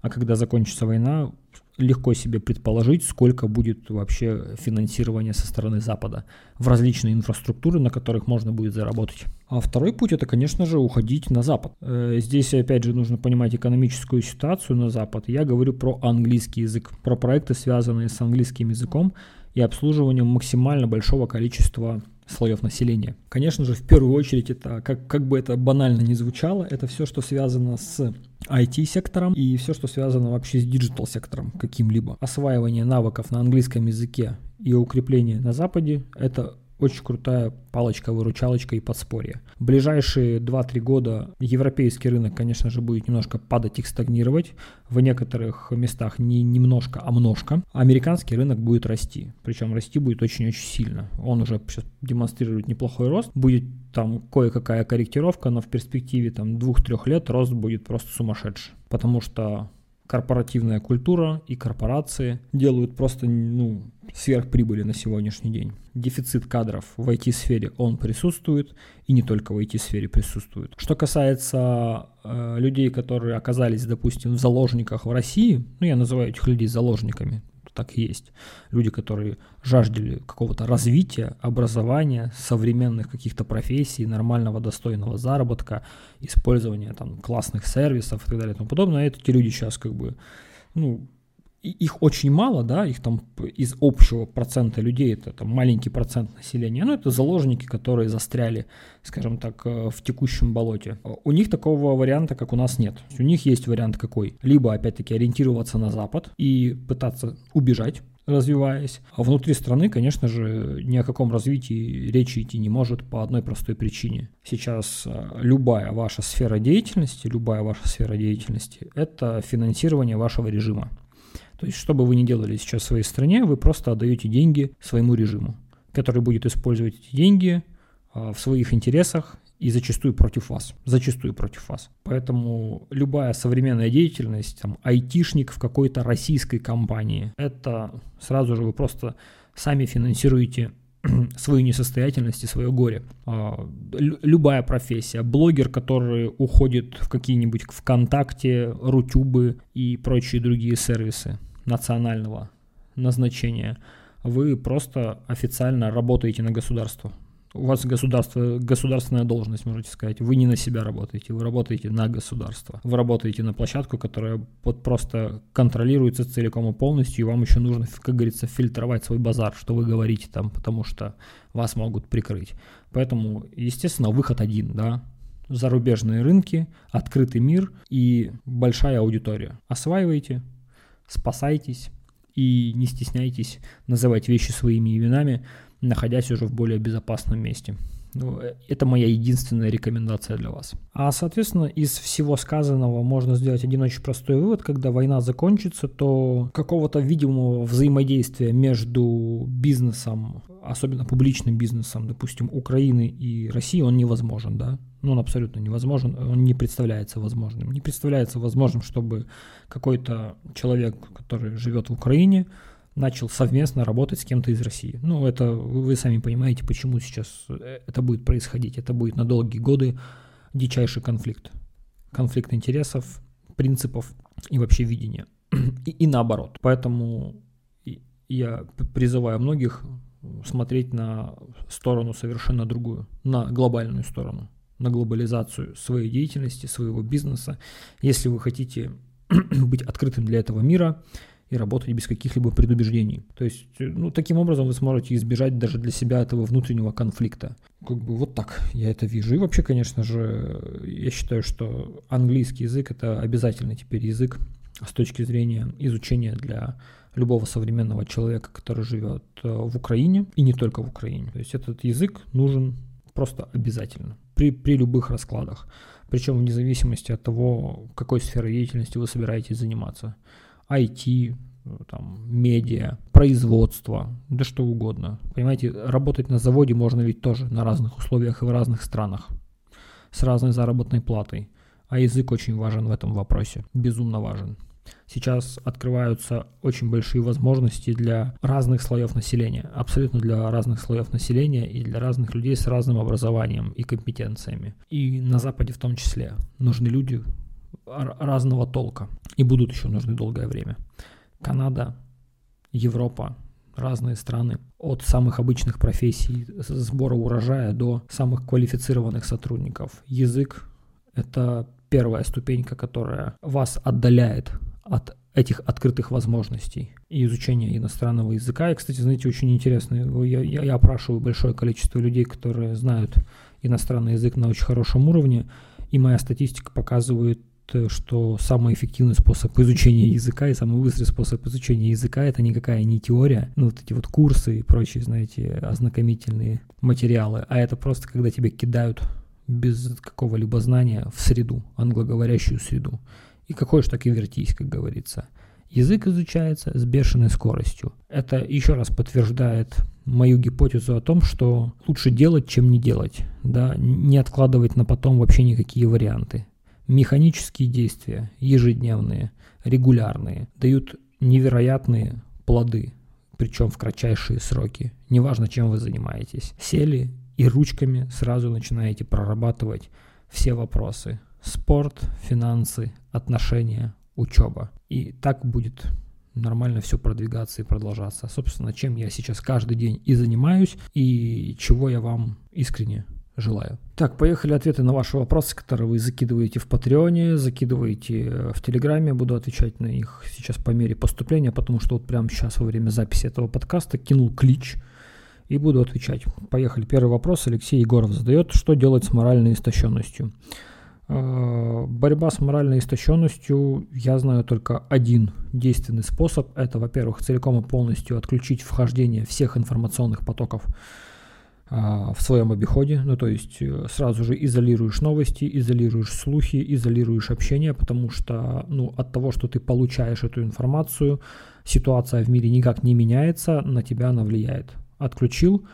А когда закончится война, легко себе предположить, сколько будет вообще финансирования со стороны Запада в различные инфраструктуры, на которых можно будет заработать. А второй путь это, конечно же, уходить на Запад. Э, здесь, опять же, нужно понимать экономическую ситуацию на Запад. Я говорю про английский язык, про проекты, связанные с английским языком и обслуживанием максимально большого количества слоев населения. Конечно же, в первую очередь это, как, как бы это банально не звучало, это все, что связано с IT-сектором и все, что связано вообще с диджитал-сектором каким-либо. Осваивание навыков на английском языке и укрепление на Западе – это очень крутая палочка-выручалочка и подспорье. В ближайшие 2-3 года европейский рынок, конечно же, будет немножко падать и стагнировать. В некоторых местах не немножко, а множко. Американский рынок будет расти. Причем расти будет очень-очень сильно. Он уже сейчас демонстрирует неплохой рост. Будет там кое-какая корректировка, но в перспективе там 2-3 лет рост будет просто сумасшедший. Потому что корпоративная культура и корпорации делают просто ну, сверхприбыли на сегодняшний день. Дефицит кадров в IT-сфере, он присутствует, и не только в IT-сфере присутствует. Что касается э, людей, которые оказались, допустим, в заложниках в России, ну, я называю этих людей заложниками, так есть. Люди, которые жаждали какого-то развития, образования, современных каких-то профессий, нормального достойного заработка, использования там классных сервисов и так далее и тому подобное. Эти люди сейчас как бы, ну, их очень мало, да, их там из общего процента людей, это там маленький процент населения, но это заложники, которые застряли, скажем так, э, в текущем болоте. У них такого варианта, как у нас, нет. У них есть вариант какой? Либо, опять-таки, ориентироваться на Запад и пытаться убежать, развиваясь. А внутри страны, конечно же, ни о каком развитии речи идти не может по одной простой причине. Сейчас э, любая ваша сфера деятельности, любая ваша сфера деятельности – это финансирование вашего режима. То есть, что бы вы ни делали сейчас в своей стране, вы просто отдаете деньги своему режиму, который будет использовать эти деньги а, в своих интересах и зачастую против вас. Зачастую против вас. Поэтому любая современная деятельность, там, айтишник в какой-то российской компании, это сразу же вы просто сами финансируете [clears throat] свою несостоятельность и свое горе. А, любая профессия. Блогер, который уходит в какие-нибудь ВКонтакте, Рутюбы и прочие другие сервисы национального назначения, вы просто официально работаете на государство. У вас государство, государственная должность, можете сказать. Вы не на себя работаете, вы работаете на государство. Вы работаете на площадку, которая вот просто контролируется целиком и полностью, и вам еще нужно, как говорится, фильтровать свой базар, что вы говорите там, потому что вас могут прикрыть. Поэтому, естественно, выход один, да, зарубежные рынки, открытый мир и большая аудитория. Осваивайте, спасайтесь и не стесняйтесь называть вещи своими именами, находясь уже в более безопасном месте. Ну, э, это моя единственная рекомендация для вас. А, соответственно, из всего сказанного можно сделать один очень простой вывод. Когда война закончится, то какого-то видимого взаимодействия между бизнесом, особенно публичным бизнесом, допустим, Украины и России, он невозможен, да? Ну, он абсолютно невозможен, он не представляется возможным. Не представляется возможным, чтобы какой-то человек, который живет в Украине, начал совместно работать с кем-то из России. Ну, это вы сами понимаете, почему сейчас э, это будет происходить. Это будет на долгие годы дичайший конфликт. Конфликт интересов, принципов и вообще видения. [clears throat] И, и наоборот. Поэтому я призываю многих смотреть на сторону совершенно другую, на глобальную сторону, на глобализацию своей деятельности, своего бизнеса. Если вы хотите [clears throat] быть открытым для этого мира, и работать без каких-либо предубеждений. То есть, ну, таким образом вы сможете избежать даже для себя этого внутреннего конфликта. Как бы вот так я это вижу. И вообще, конечно же, я считаю, что английский язык это обязательный теперь язык с точки зрения изучения для любого современного человека, который живет э, в Украине и не только в Украине. То есть этот язык нужен просто обязательно. При, при любых раскладах. Причем вне зависимости от того, какой сферой деятельности вы собираетесь заниматься. IT, там, медиа, производство, да что угодно. Понимаете, работать на заводе можно ведь тоже на разных условиях и в разных странах, с разной заработной платой. А язык очень важен в этом вопросе, безумно важен. Сейчас открываются очень большие возможности для разных слоев населения, абсолютно для разных слоев населения и для разных людей с разным образованием и компетенциями. И на Западе в том числе нужны люди разного толка и будут еще нужны долгое время. Канада, Европа, разные страны, от самых обычных профессий сбора урожая до самых квалифицированных сотрудников. Язык — это первая ступенька, которая вас отдаляет от этих открытых возможностей и изучения иностранного языка. И, кстати, знаете, очень интересно, я, я, я опрашиваю большое количество людей, которые знают иностранный язык на очень хорошем уровне, и моя статистика показывает Э, что самый эффективный способ изучения языка и самый быстрый способ изучения языка это никакая не теория, ну вот эти вот курсы и прочие, знаете, ознакомительные материалы, а это просто когда тебя кидают без какого-либо знания в среду, англоговорящую среду. И какой же так и вертись, как говорится. Язык изучается с бешеной скоростью. Это еще раз подтверждает мою гипотезу о том, что лучше делать, чем не делать. Да? Не откладывать на потом вообще никакие варианты. Механические действия, ежедневные, регулярные, дают невероятные плоды, причем в кратчайшие сроки. Неважно, чем вы занимаетесь. Сели и ручками сразу начинаете прорабатывать все вопросы. Спорт, финансы, отношения, учеба. И так будет нормально все продвигаться и продолжаться. Собственно, чем я сейчас каждый день и занимаюсь, и чего я вам искренне желаю. Так, поехали ответы на ваши вопросы, которые вы закидываете в Патреоне, закидываете э, в Телеграме. Буду отвечать на них сейчас по мере поступления, потому что вот прямо сейчас во время записи этого подкаста кинул клич и буду отвечать. Поехали. Первый вопрос Алексей Егоров задает. Что делать с моральной истощенностью? Э, борьба с моральной истощенностью, я знаю только один действенный способ. Это, во-первых, целиком и полностью отключить вхождение всех информационных потоков а, в своем обиходе, ну то есть э, сразу же изолируешь новости, изолируешь слухи, изолируешь общение, потому что ну, от того, что ты получаешь эту информацию, ситуация в мире никак не меняется, на тебя она влияет. Отключил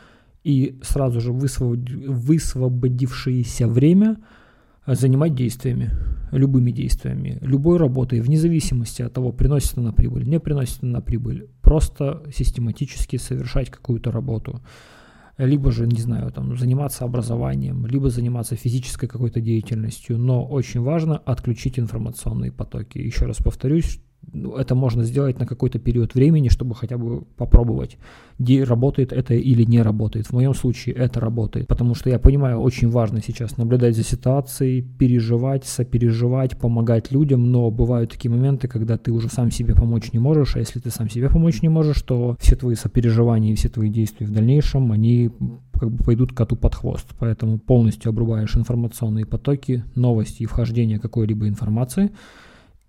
и сразу же высвободившееся время занимать действиями, любыми действиями, любой работой, вне зависимости от того, приносит она прибыль, не приносит она прибыль, просто систематически совершать какую-то работу либо же, не знаю, там, заниматься образованием, либо заниматься физической какой-то деятельностью, но очень важно отключить информационные потоки. Еще раз повторюсь, это можно сделать на какой-то период времени, чтобы хотя бы попробовать, где работает это или не работает. В моем случае это работает, потому что я понимаю, очень важно сейчас наблюдать за ситуацией, переживать, сопереживать, помогать людям, но бывают такие моменты, когда ты уже сам себе помочь не можешь, а если ты сам себе помочь не можешь, то все твои сопереживания и все твои действия в дальнейшем, они как бы пойдут коту под хвост. Поэтому полностью обрубаешь информационные потоки, новости и вхождение какой-либо информации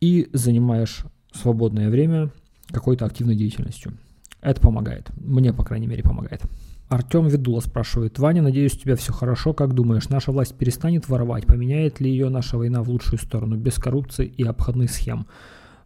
и занимаешь свободное время какой-то активной деятельностью. Это помогает. Мне, по крайней мере, помогает. Артем Ведула спрашивает. Ваня, надеюсь, у тебя все хорошо. Как думаешь, наша власть перестанет воровать? Поменяет ли ее наша война в лучшую сторону, без коррупции и обходных схем?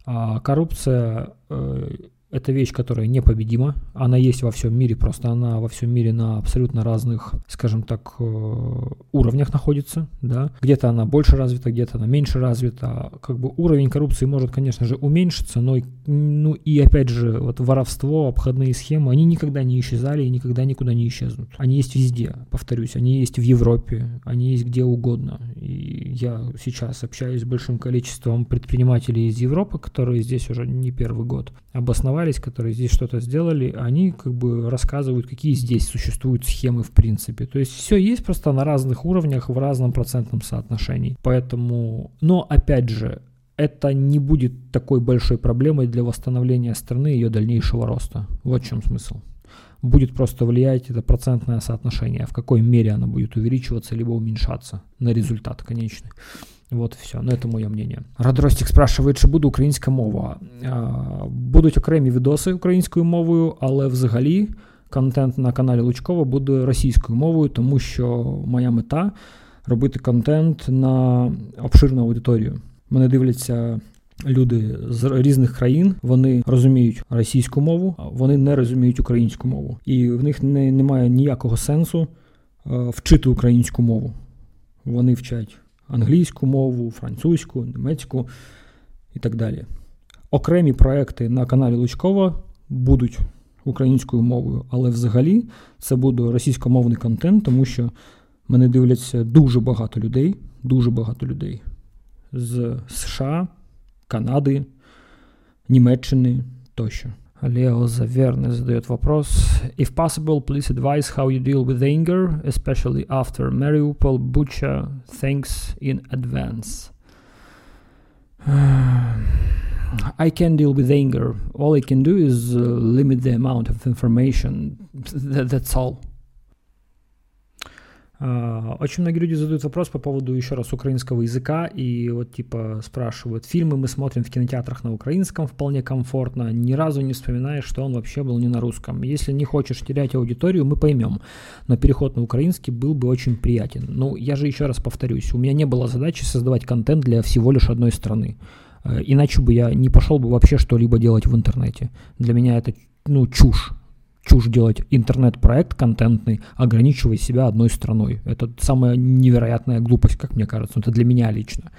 А, коррупция э, это вещь, которая непобедима. Она есть во всем мире, просто она во всем мире на абсолютно разных, скажем так, э, уровнях находится. Да? Где-то она больше развита, где-то она меньше развита. Как бы уровень коррупции может, конечно же, уменьшиться, но ну и опять же, вот воровство, обходные схемы, они никогда не исчезали и никогда никуда не исчезнут. Они есть везде, повторюсь, они есть в Европе, они есть где угодно. И я сейчас общаюсь с большим количеством предпринимателей из Европы, которые здесь уже не первый год обосновались которые здесь что-то сделали, они как бы рассказывают, какие здесь существуют схемы в принципе. То есть все есть просто на разных уровнях, в разном процентном соотношении. Поэтому, но опять же, это не будет такой большой проблемой для восстановления страны и ее дальнейшего роста. Вот в чем смысл. Будет просто влиять это процентное соотношение, в какой мере оно будет увеличиваться либо уменьшаться на результат конечный. Вот все, ну это моє мнение. Радростік спрашиває, чи буде українська мова. Будуть окремі відоси українською мовою, але взагалі контент на каналі Лучкова буде російською мовою, тому що моя мета робити контент на обширну аудиторію. Мене дивляться люди з різних країн, вони розуміють російську мову, вони не розуміють українську мову. І в них не, немає ніякого сенсу е, вчити українську мову. Вони вчать англійську мову, французьку, німецьку і так далі. Окремі проекти на каналі Лучкова будуть українською мовою, але взагалі це буде російськомовний контент, тому що мене дивляться дуже багато людей, дуже багато людей з США, Канады, Німеччини тощо. Лео Заверне задает вопрос. If possible, please advise how you deal with anger, especially after Mariupol, Bucha. Thanks in advance. [sighs] I can deal with anger. All I can do is uh, limit the amount of information. Th- that's all. Uh, очень многие люди задают вопрос по поводу еще раз украинского языка и вот типа спрашивают, фильмы мы смотрим в кинотеатрах на украинском вполне комфортно, ни разу не вспоминая, что он вообще был не на русском. Если не хочешь терять аудиторию, мы поймем, но переход на украинский был бы очень приятен. Ну, я же еще раз повторюсь, у меня не было задачи создавать контент для всего лишь одной страны. Э, иначе бы я не пошел бы вообще что-либо делать в интернете. Для меня это, ну, чушь. Чушь делать интернет-проект контентный, ограничивая себя одной страной. Это самая невероятная глупость, как мне кажется. Это для меня лично.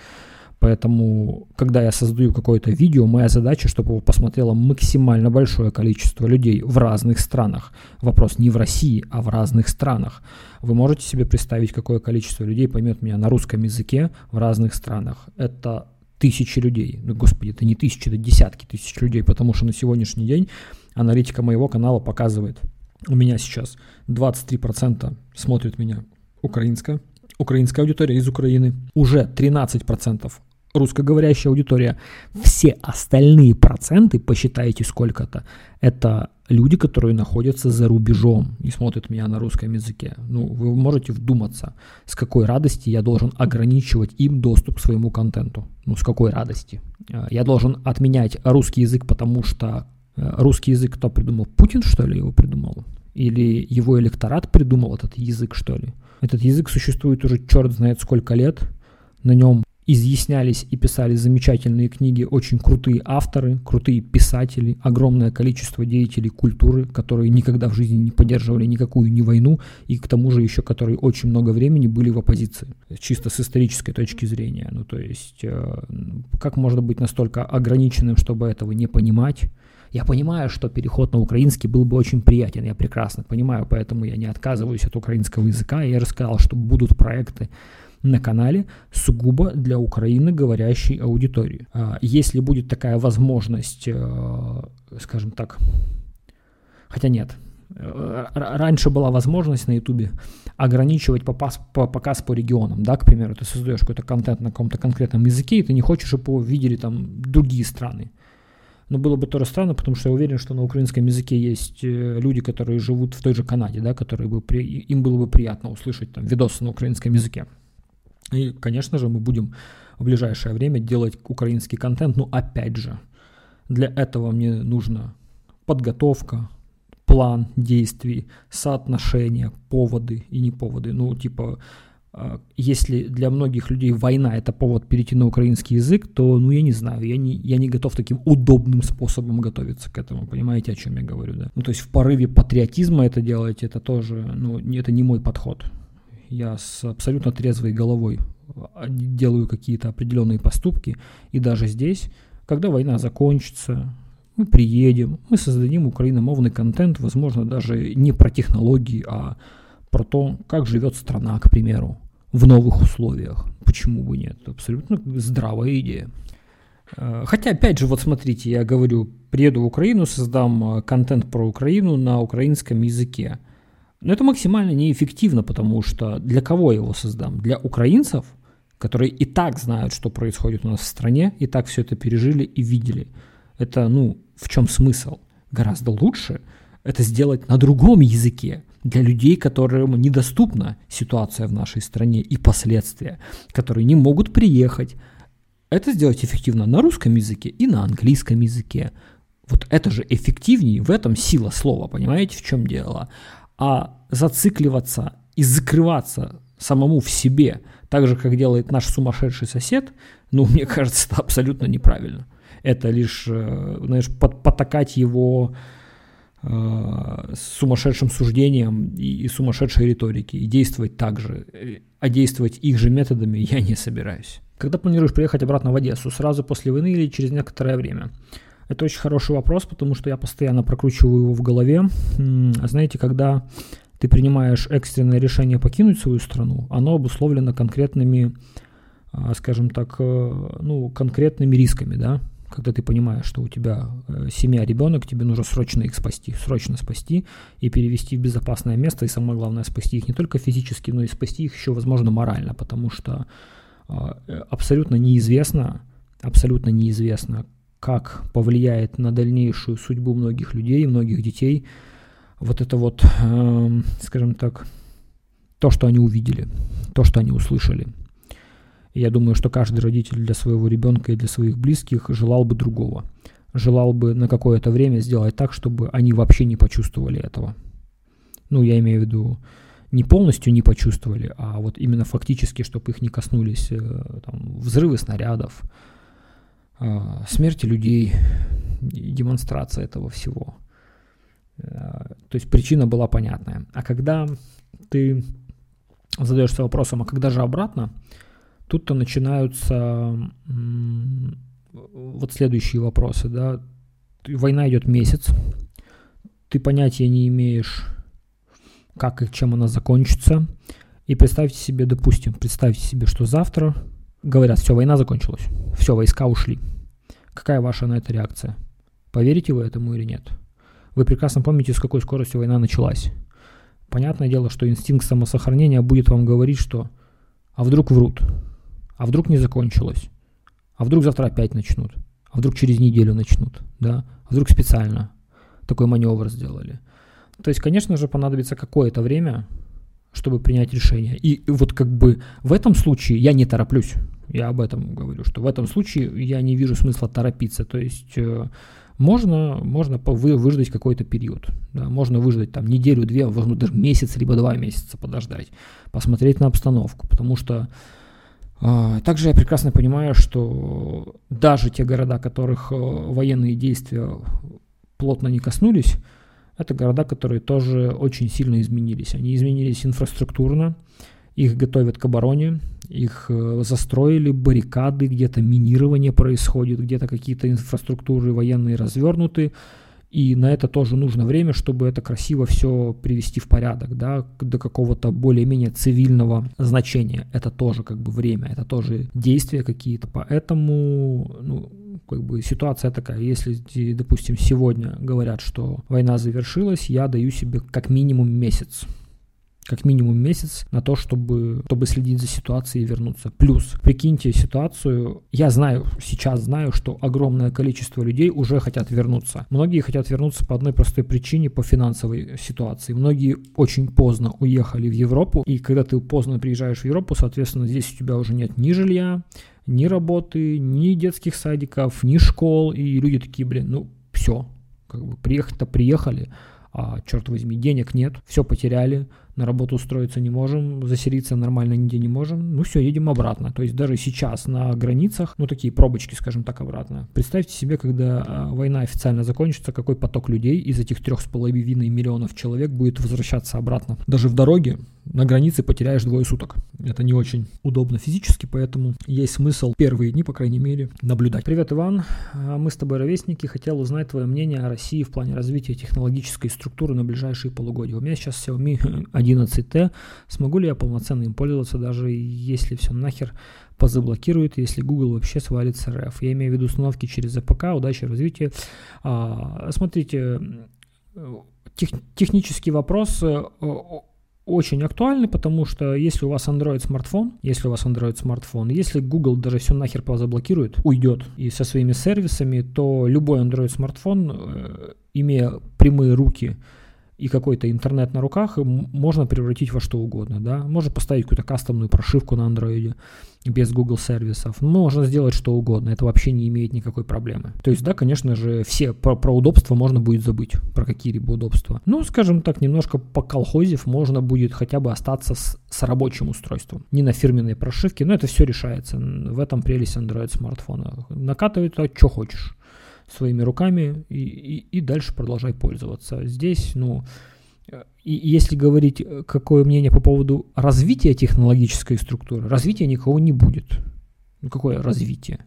Поэтому, когда я создаю какое-то видео, моя задача, чтобы его посмотрело максимально большое количество людей в разных странах. Вопрос не в России, а в разных странах. Вы можете себе представить, какое количество людей поймет меня на русском языке в разных странах. Это тысячи людей. Ну, господи, это не тысячи, это десятки тысяч людей, потому что на сегодняшний день аналитика моего канала показывает, у меня сейчас 23% смотрит меня украинская, украинская аудитория из Украины, уже 13% русскоговорящая аудитория. Все остальные проценты, посчитайте сколько-то, это люди, которые находятся за рубежом и смотрят меня на русском языке. Ну, вы можете вдуматься, с какой радости я должен ограничивать им доступ к своему контенту. Ну, с какой радости. Я должен отменять русский язык, потому что русский язык кто придумал? Путин, что ли, его придумал? Или его электорат придумал этот язык, что ли? Этот язык существует уже черт знает сколько лет. На нем изъяснялись и писали замечательные книги очень крутые авторы, крутые писатели, огромное количество деятелей культуры, которые никогда в жизни не поддерживали никакую ни войну, и к тому же еще которые очень много времени были в оппозиции, чисто с исторической точки зрения. Ну, то есть, э, как можно быть настолько ограниченным, чтобы этого не понимать? Я понимаю, что переход на украинский был бы очень приятен, я прекрасно понимаю, поэтому я не отказываюсь от украинского языка. Я рассказал, что будут проекты на канале сугубо для Украины говорящей аудитории. А, если будет такая возможность, э, скажем так, хотя нет, э, раньше была возможность на Ютубе ограничивать попас, по, показ по регионам, да, к примеру, ты создаешь какой-то контент на каком-то конкретном языке, и ты не хочешь, чтобы его видели там другие страны. Но было бы тоже странно, потому что я уверен, что на украинском языке есть э, люди, которые живут в той же Канаде, да, которые бы при, им было бы приятно услышать там видосы на украинском языке. И, конечно же, мы будем в ближайшее время делать украинский контент, но опять же, для этого мне нужна подготовка, план действий, соотношения, поводы и не поводы. Ну, типа, если для многих людей война это повод перейти на украинский язык, то, ну, я не знаю, я не, я не готов таким удобным способом готовиться к этому, понимаете, о чем я говорю, да? Ну, то есть в порыве патриотизма это делать, это тоже, ну, это не мой подход. Я с абсолютно трезвой головой а, делаю какие-то определенные поступки, и даже здесь, когда война закончится, мы приедем, мы создадим украиномовный контент, возможно, даже не про технологии, а про то, как живет страна, к примеру, в новых условиях. Почему бы нет? Абсолютно здравая идея. А, хотя, опять же, вот смотрите, я говорю, приеду в Украину, создам а, контент про Украину на украинском языке – но это максимально неэффективно, потому что для кого я его создам? Для украинцев, которые и так знают, что происходит у нас в стране, и так все это пережили и видели. Это, ну, в чем смысл? Гораздо лучше это сделать на другом языке, для людей, которым недоступна ситуация в нашей стране и последствия, которые не могут приехать. Это сделать эффективно на русском языке и на английском языке. Вот это же эффективнее, в этом сила слова, понимаете, в чем дело? а зацикливаться и закрываться самому в себе, так же, как делает наш сумасшедший сосед, ну, [laughs] мне кажется, это абсолютно неправильно. Это лишь, э, знаешь, под, потакать его э, сумасшедшим суждением и, сумасшедшей риторики и действовать так же, э, а действовать их же методами [laughs] я не собираюсь. Когда планируешь приехать обратно в Одессу, сразу после войны или через некоторое время? Это очень хороший вопрос, потому что я постоянно прокручиваю его в голове. Знаете, когда ты принимаешь экстренное решение покинуть свою страну, оно обусловлено конкретными, а, скажем так, э, ну, конкретными рисками, да, когда ты понимаешь, что у тебя э, семья, ребенок, тебе нужно срочно их спасти, срочно спасти и перевести в безопасное место, и самое главное, спасти их не только физически, но и спасти их еще, возможно, морально, потому что а, э, абсолютно неизвестно, абсолютно неизвестно, как повлияет на дальнейшую судьбу многих людей, многих детей – вот это вот, э, скажем так, то, что они увидели, то, что они услышали. Я думаю, что каждый родитель для своего ребенка и для своих близких желал бы другого. Желал бы на какое-то время сделать так, чтобы они вообще не почувствовали этого. Ну, я имею в виду, не полностью не почувствовали, а вот именно фактически, чтобы их не коснулись э, там, взрывы снарядов, э, смерти людей, демонстрация этого всего – Э, то есть причина была понятная. А когда ты задаешься вопросом, а когда же обратно, тут-то начинаются вот следующие вопросы. Да? Война идет месяц, ты понятия не имеешь, как и чем она закончится. И представьте себе, допустим, представьте себе, что завтра говорят, все, война закончилась, все, войска ушли. Какая ваша на это реакция? Поверите вы этому или нет? Вы прекрасно помните, с какой скоростью война началась. Понятное дело, что инстинкт самосохранения будет вам говорить, что а вдруг врут, а вдруг не закончилось, а вдруг завтра опять начнут, а вдруг через неделю начнут, да, а вдруг специально такой маневр сделали. То есть, конечно же, понадобится какое-то время, чтобы принять решение. И вот как бы в этом случае я не тороплюсь. Я об этом говорю, что в этом случае я не вижу смысла торопиться. То есть э, можно, можно вы, выждать какой-то период. Да, можно выждать там неделю, две, возможно, даже месяц, либо два месяца подождать, посмотреть на обстановку. Потому что также я прекрасно понимаю, что даже те города, которых э, военные действия плотно не коснулись, это города, которые тоже очень сильно изменились. Они изменились инфраструктурно, их готовят к обороне, их э, застроили, баррикады, где-то минирование происходит, где-то какие-то инфраструктуры военные развернуты, и на это тоже нужно время, чтобы это красиво все привести в порядок, да, до какого-то более-менее цивильного значения. Это тоже как бы время, это тоже действия какие-то. Поэтому, ну, как бы ситуация такая. Если, допустим, сегодня говорят, что война завершилась, я даю себе как минимум месяц как минимум месяц на то, чтобы, чтобы следить за ситуацией и вернуться. Плюс, прикиньте ситуацию, я знаю, сейчас знаю, что огромное количество людей уже хотят вернуться. Многие хотят вернуться по одной простой причине, по финансовой ситуации. Многие очень поздно уехали в Европу, и когда ты поздно приезжаешь в Европу, соответственно, здесь у тебя уже нет ни жилья, ни работы, ни детских садиков, ни школ, и люди такие, блин, ну все, как бы приехать-то приехали, а, черт возьми, денег нет, все потеряли, на работу устроиться не можем, заселиться нормально нигде не можем, ну все, едем обратно. То есть даже сейчас на границах, ну такие пробочки, скажем так, обратно. Представьте себе, когда а, война официально закончится, какой поток людей из этих трех с половиной миллионов человек будет возвращаться обратно. Даже в дороге на границе потеряешь двое суток. Это не очень удобно физически, поэтому есть смысл первые дни, по крайней мере, наблюдать. Привет, Иван. А, мы с тобой ровесники. Хотел узнать твое мнение о России в плане развития технологической структуры на ближайшие полугодия. У меня сейчас Xiaomi 11T. Смогу ли я полноценно им пользоваться, даже если все нахер позаблокирует, если Google вообще свалит с РФ? Я имею в виду установки через APK, удачи, развития. А, смотрите, тех, технический вопрос э, очень актуальный, потому что если у вас Android смартфон, если у вас Android смартфон, если Google даже все нахер позаблокирует, уйдет и со своими сервисами, то любой Android смартфон, э, имея прямые руки и какой-то интернет на руках можно превратить во что угодно, да. Можно поставить какую-то кастомную прошивку на андроиде без Google сервисов. Можно сделать что угодно, это вообще не имеет никакой проблемы. То есть, да, конечно же, все про, про удобства можно будет забыть, про какие-либо удобства. Ну, скажем так, немножко по колхозив можно будет хотя бы остаться с, с рабочим устройством. Не на фирменной прошивке, но это все решается. В этом прелесть Android смартфона. Накатывает то, что хочешь своими руками и, и, и дальше продолжай пользоваться. Здесь, ну, и если говорить, э, какое мнение по поводу развития технологической структуры, развития никого не будет. Ну какое развитие?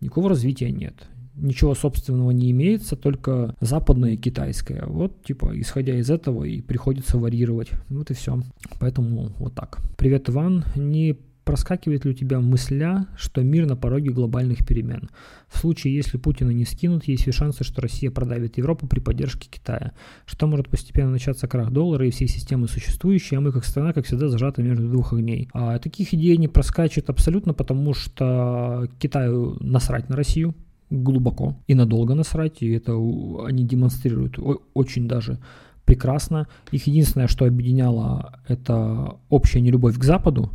Никакого развития нет. Ничего собственного не имеется, только западное и китайское. Вот, типа, исходя из этого и приходится варьировать. Вот и все. Поэтому вот так. Привет, Иван. Не Проскакивает ли у тебя мысля, что мир на пороге глобальных перемен? В случае, если Путина не скинут, есть ли шансы, что Россия продавит Европу при поддержке Китая? Что может постепенно начаться крах доллара и всей системы существующей, а мы как страна, как всегда, зажаты между двух огней? А таких идей не проскачет абсолютно, потому что Китаю насрать на Россию, глубоко и надолго насрать, и это они демонстрируют очень даже прекрасно. Их единственное, что объединяло, это общая нелюбовь к Западу,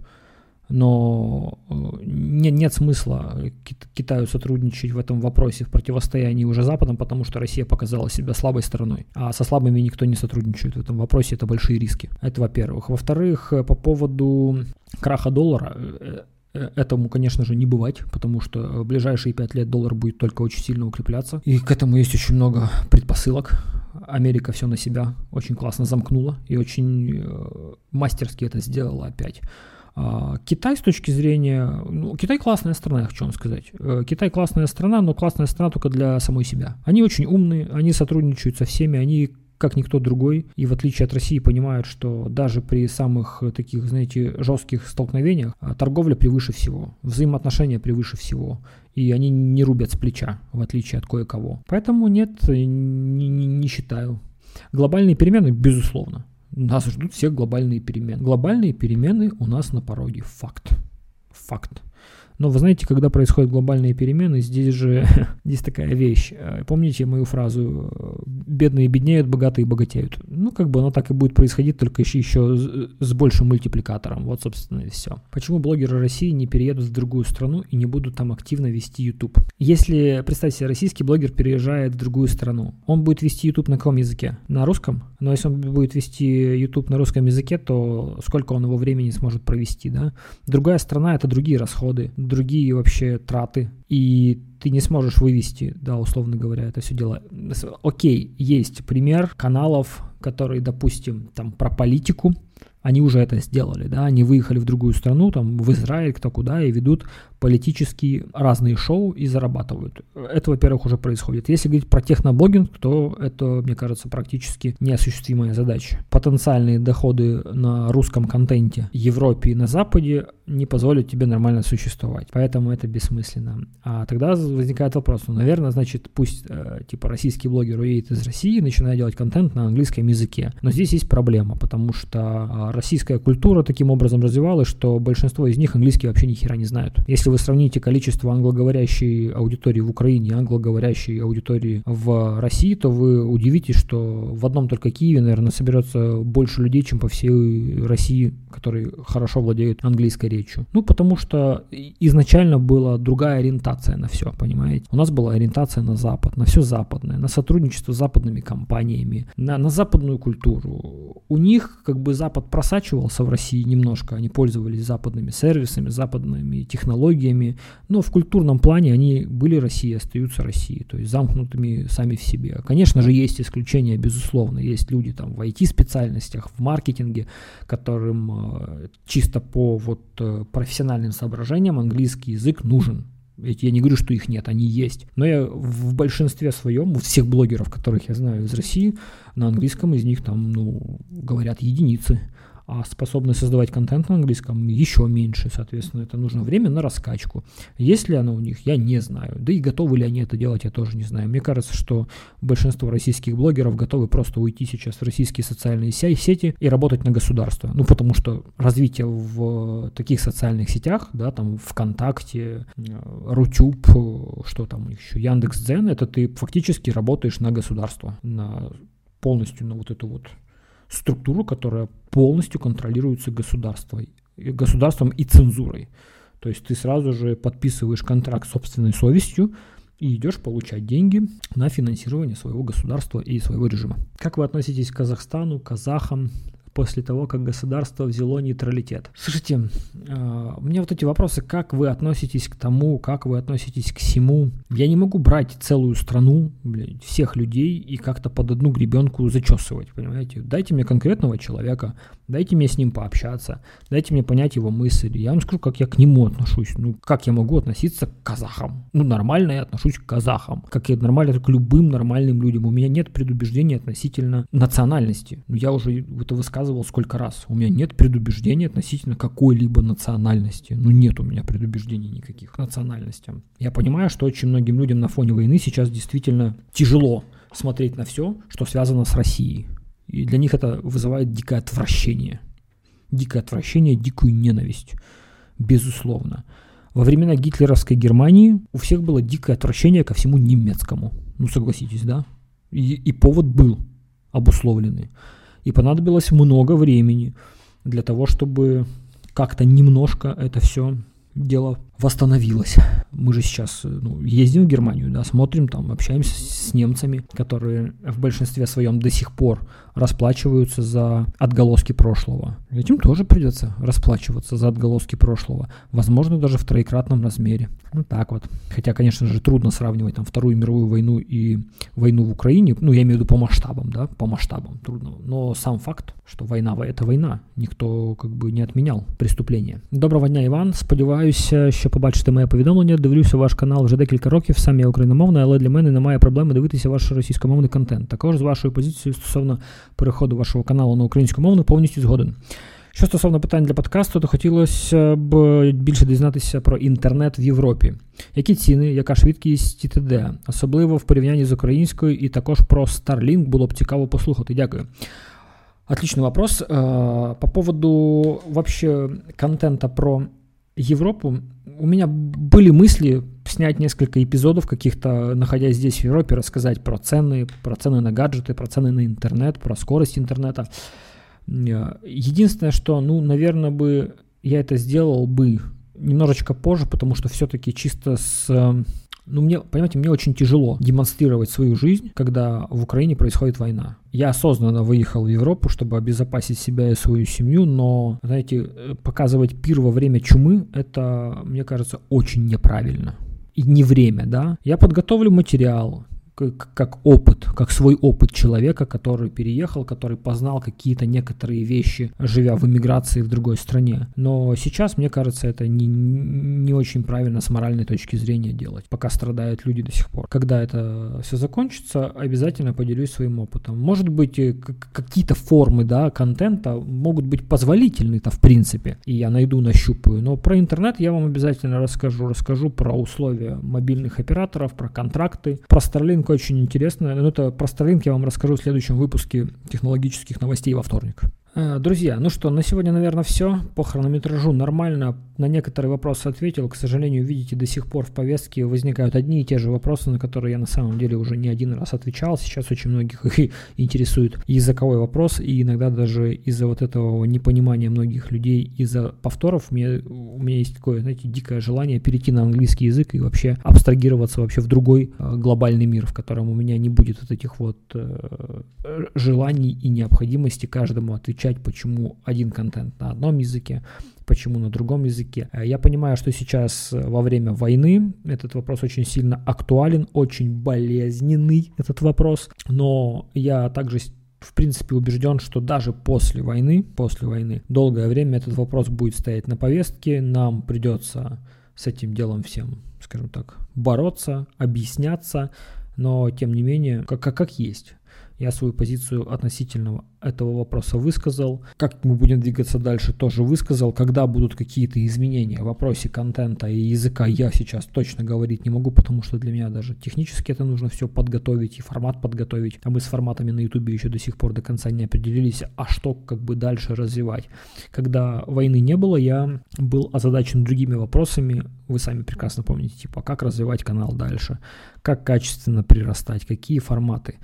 но э, не, нет смысла Китаю сотрудничать в этом вопросе в противостоянии уже Западом, потому что Россия показала себя слабой стороной. А со слабыми никто не сотрудничает в этом вопросе, это большие риски. Это во-первых. Во-вторых, э, по поводу краха доллара, э, Этому, конечно же, не бывать, потому что в ближайшие пять лет доллар будет только очень сильно укрепляться. И к этому есть очень много предпосылок. Америка все на себя очень классно замкнула и очень мастерски это сделала опять. А, Китай с точки зрения... Ну, Китай классная страна, я хочу вам сказать. Э, Китай классная страна, но классная страна только для самой себя. Они очень умные, они сотрудничают со всеми, они как никто другой, и в отличие от России понимают, что даже при самых таких, знаете, жестких столкновениях а, торговля превыше всего, взаимоотношения превыше всего, и они не рубят с плеча, в отличие от кое-кого. Поэтому нет, не, не, не считаю. Глобальные перемены, безусловно. Нас ждут все глобальные перемены. Глобальные перемены у нас на пороге. Факт. Факт. Но вы знаете, когда происходят глобальные перемены, здесь же [laughs] здесь такая вещь. Э, помните мою фразу э, «бедные беднеют, богатые богатеют». Ну, как бы оно так и будет происходить, только еще, еще с большим мультипликатором. Вот, собственно, и все. Почему блогеры России не переедут в другую страну и не будут там активно вести YouTube? Если, представьте себе, российский блогер переезжает в другую страну, он будет вести YouTube на каком языке? На русском? Но если он будет вести YouTube на русском языке, то сколько он его времени сможет провести, да? Другая страна — это другие расходы другие вообще траты, и ты не сможешь вывести, да, условно говоря, это все дело. Окей, есть пример каналов, которые, допустим, там про политику, они уже это сделали, да, они выехали в другую страну, там, в Израиль, кто куда, и ведут политические разные шоу и зарабатывают. Это, во-первых, уже происходит. Если говорить про техноблогинг, то это, мне кажется, практически неосуществимая задача. Потенциальные доходы на русском контенте Европе и на Западе не позволят тебе нормально существовать. Поэтому это бессмысленно. А тогда возникает вопрос, ну, наверное, значит, пусть, э, типа, российский блогер уедет из России и начинает делать контент на английском языке. Но здесь есть проблема, потому что а, российская культура таким образом развивалась, что большинство из них английский вообще ни хера не знают. Если вы сравните количество англоговорящей аудитории в Украине и англоговорящей аудитории в России, то вы удивитесь, что в одном только Киеве, наверное, соберется больше людей, чем по всей России, которые хорошо владеют английской речью. Ну, потому что изначально была другая ориентация на все, понимаете? У нас была ориентация на Запад, на все западное, на сотрудничество с западными компаниями, на, на западную культуру. У них как бы Запад просачивался в России немножко, они пользовались западными сервисами, западными технологиями, но в культурном плане они были Россией, остаются Россией, то есть замкнутыми сами в себе. Конечно же, есть исключения, безусловно, есть люди там в IT-специальностях, в маркетинге, которым э, чисто по вот э, профессиональным соображениям английский язык нужен, я не говорю, что их нет, они есть. Но я в большинстве своем, у всех блогеров, которых я знаю из России, на английском из них там, ну, говорят единицы а способность создавать контент на английском еще меньше, соответственно, это нужно время на раскачку. Есть ли оно у них, я не знаю. Да и готовы ли они это делать, я тоже не знаю. Мне кажется, что большинство российских блогеров готовы просто уйти сейчас в российские социальные сети и работать на государство. Ну, потому что развитие в таких социальных сетях, да, там ВКонтакте, Рутюб, что там еще, Яндекс.Дзен, это ты фактически работаешь на государство, на полностью на вот эту вот структуру, которая полностью контролируется государством, государством и цензурой. То есть ты сразу же подписываешь контракт собственной совестью и идешь получать деньги на финансирование своего государства и своего режима. Как вы относитесь к Казахстану, казахам, после того, как государство взяло нейтралитет. Слушайте, а, мне вот эти вопросы, как вы относитесь к тому, как вы относитесь к всему. Я не могу брать целую страну, всех людей и как-то под одну гребенку зачесывать, понимаете? Дайте мне конкретного человека, дайте мне с ним пообщаться, дайте мне понять его мысли. Я вам скажу, как я к нему отношусь. Ну, как я могу относиться к казахам? Ну, нормально я отношусь к казахам. Как я нормально к любым нормальным людям. У меня нет предубеждений относительно национальности. Ну, я уже это высказывал сколько раз. У меня нет предубеждений относительно какой-либо национальности. Ну, нет у меня предубеждений никаких к национальностям. Я понимаю, что очень многим людям на фоне войны сейчас действительно тяжело смотреть на все, что связано с Россией. И для них это вызывает дикое отвращение. Дикое отвращение, дикую ненависть. Безусловно. Во времена гитлеровской Германии у всех было дикое отвращение ко всему немецкому. Ну, согласитесь, да? И, и повод был обусловленный. И понадобилось много времени для того, чтобы как-то немножко это все дело восстановилось. Мы же сейчас ну, ездим в Германию, да, смотрим там, общаемся с немцами, которые в большинстве своем до сих пор расплачиваются за отголоски прошлого. Этим тоже придется расплачиваться за отголоски прошлого. Возможно, даже в троекратном размере. Вот так вот. Хотя, конечно же, трудно сравнивать там Вторую мировую войну и войну в Украине. Ну, я имею в виду по масштабам, да, по масштабам трудно. Но сам факт, что война – это война. Никто как бы не отменял преступления. Доброго дня, Іван. Сподіваюся, що побачите моє повідомлення. Дивлюся ваш канал вже декілька років. Сам я україномовний, але для мене немає проблеми дивитися ваш російськомовний контент. Також з вашою позицією стосовно переходу вашого каналу на українську мовну повністю згоден. Що стосовно питань для подкасту, то хотілося б більше дізнатися про інтернет в Європі. Які ціни, яка швидкість ТД, особливо в порівнянні з українською, і також про Starlink було б цікаво послухати. Дякую. Отличный вопрос. По поводу вообще контента про Европу, у меня были мысли снять несколько эпизодов каких-то, находясь здесь в Европе, рассказать про цены, про цены на гаджеты, про цены на интернет, про скорость интернета. Единственное, что, ну, наверное, бы я это сделал бы немножечко позже, потому что все-таки чисто с ну, мне, понимаете, мне очень тяжело демонстрировать свою жизнь, когда в Украине происходит война. Я осознанно выехал в Европу, чтобы обезопасить себя и свою семью, но, знаете, э, показывать пир во время чумы, это, мне кажется, очень неправильно. И не время, да. Я подготовлю материал, как, опыт, как свой опыт человека, который переехал, который познал какие-то некоторые вещи, живя в эмиграции в другой стране. Но сейчас, мне кажется, это не, не очень правильно с моральной точки зрения делать, пока страдают люди до сих пор. Когда это все закончится, обязательно поделюсь своим опытом. Может быть, э, какие-то формы да, контента могут быть позволительны-то в принципе, и я найду, нащупаю. Но про интернет я вам обязательно расскажу. Расскажу про условия мобильных операторов, про контракты, про Starlink Starlink очень интересно. Но это про Starlink я вам расскажу в следующем выпуске технологических новостей во вторник. Э, друзья, ну что, на сегодня, наверное, все. По хронометражу нормально. На некоторые вопросы ответил. К сожалению, видите, до сих пор в повестке возникают одни и те же вопросы, на которые я на самом деле уже не один раз отвечал. Сейчас очень многих интересует языковой вопрос, и иногда даже из-за вот этого непонимания многих людей, из-за повторов, мне, у меня есть такое, знаете, дикое желание перейти на английский язык и вообще абстрагироваться вообще в другой э, глобальный мир, в котором у меня не будет вот этих вот э, желаний и необходимости каждому отвечать изучать, почему один контент на одном языке, почему на другом языке. Э, я понимаю, что сейчас э, во время войны этот вопрос очень сильно актуален, очень болезненный этот вопрос, но я также в принципе убежден, что даже после войны, после войны, долгое время этот вопрос будет стоять на повестке, нам придется с этим делом всем, скажем так, бороться, объясняться, но тем не менее, как, как, как есть. Я свою позицию относительно этого вопроса высказал. Как мы будем двигаться дальше, тоже высказал. Когда будут какие-то изменения в вопросе контента и языка, я сейчас точно говорить не могу, потому что для меня даже технически это нужно все подготовить и формат подготовить. А мы с форматами на ютубе еще до сих пор до конца не определились, а что как бы дальше развивать. Когда войны не было, я был озадачен другими вопросами. Вы сами прекрасно помните, типа, как развивать канал дальше, как качественно прирастать, какие форматы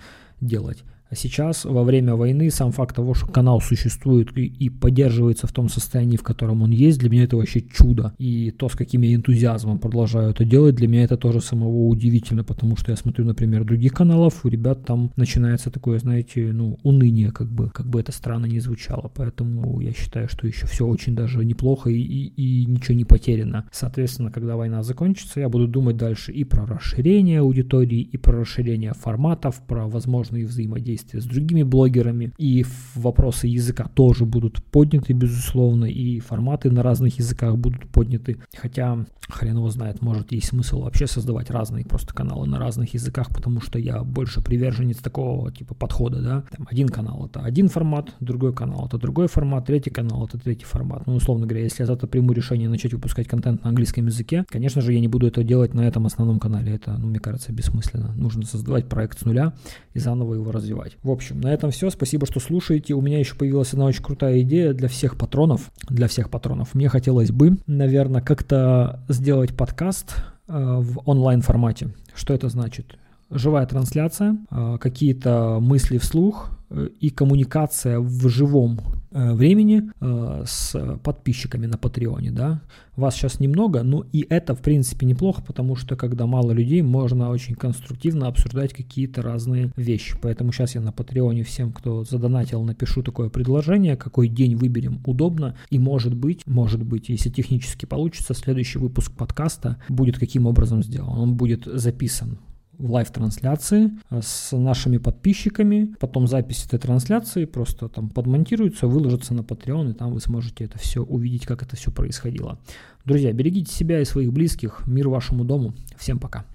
делать. Сейчас, во время войны, сам факт того, что канал существует и, и поддерживается в том состоянии, в котором он есть, для меня это вообще чудо. И то, с каким я энтузиазмом продолжаю это делать, для меня это тоже самого удивительно, потому что я смотрю, например, других каналов, у ребят там начинается такое, знаете, ну, уныние, как бы, как бы это странно не звучало. Поэтому я считаю, что еще все очень даже неплохо и, и, и ничего не потеряно. Соответственно, когда война закончится, я буду думать дальше и про расширение аудитории, и про расширение форматов, про возможные взаимодействия с другими блогерами. И вопросы языка тоже будут подняты, безусловно, и форматы на разных языках будут подняты. Хотя, хрен его знает, может есть смысл вообще создавать разные просто каналы на разных языках, потому что я больше приверженец такого типа подхода, да. Там один канал это один формат, другой канал это другой формат, третий канал это третий формат. Ну, условно говоря, если я завтра приму решение начать выпускать контент на английском языке, конечно же, я не буду это делать на этом основном канале. Это, ну, мне кажется, бессмысленно. Нужно создавать проект с нуля и заново его развивать. В общем, на этом все. Спасибо, что слушаете. У меня еще появилась одна очень крутая идея для всех патронов. Для всех патронов. Мне хотелось бы, наверное, как-то сделать подкаст э, в онлайн формате. Что это значит? Живая трансляция, э, какие-то мысли вслух э, и коммуникация в живом времени э, с подписчиками на Патреоне, да. Вас сейчас немного, но и это, в принципе, неплохо, потому что, когда мало людей, можно очень конструктивно обсуждать какие-то разные вещи. Поэтому сейчас я на Патреоне всем, кто задонатил, напишу такое предложение, какой день выберем удобно, и может быть, может быть, если технически получится, следующий выпуск подкаста будет каким образом сделан. Он будет записан в лайв-трансляции э, с нашими подписчиками. Потом запись этой трансляции просто там подмонтируется, выложится на Patreon, и там вы сможете это все увидеть, как это все происходило. Друзья, берегите себя и своих близких. Мир вашему дому. Всем пока.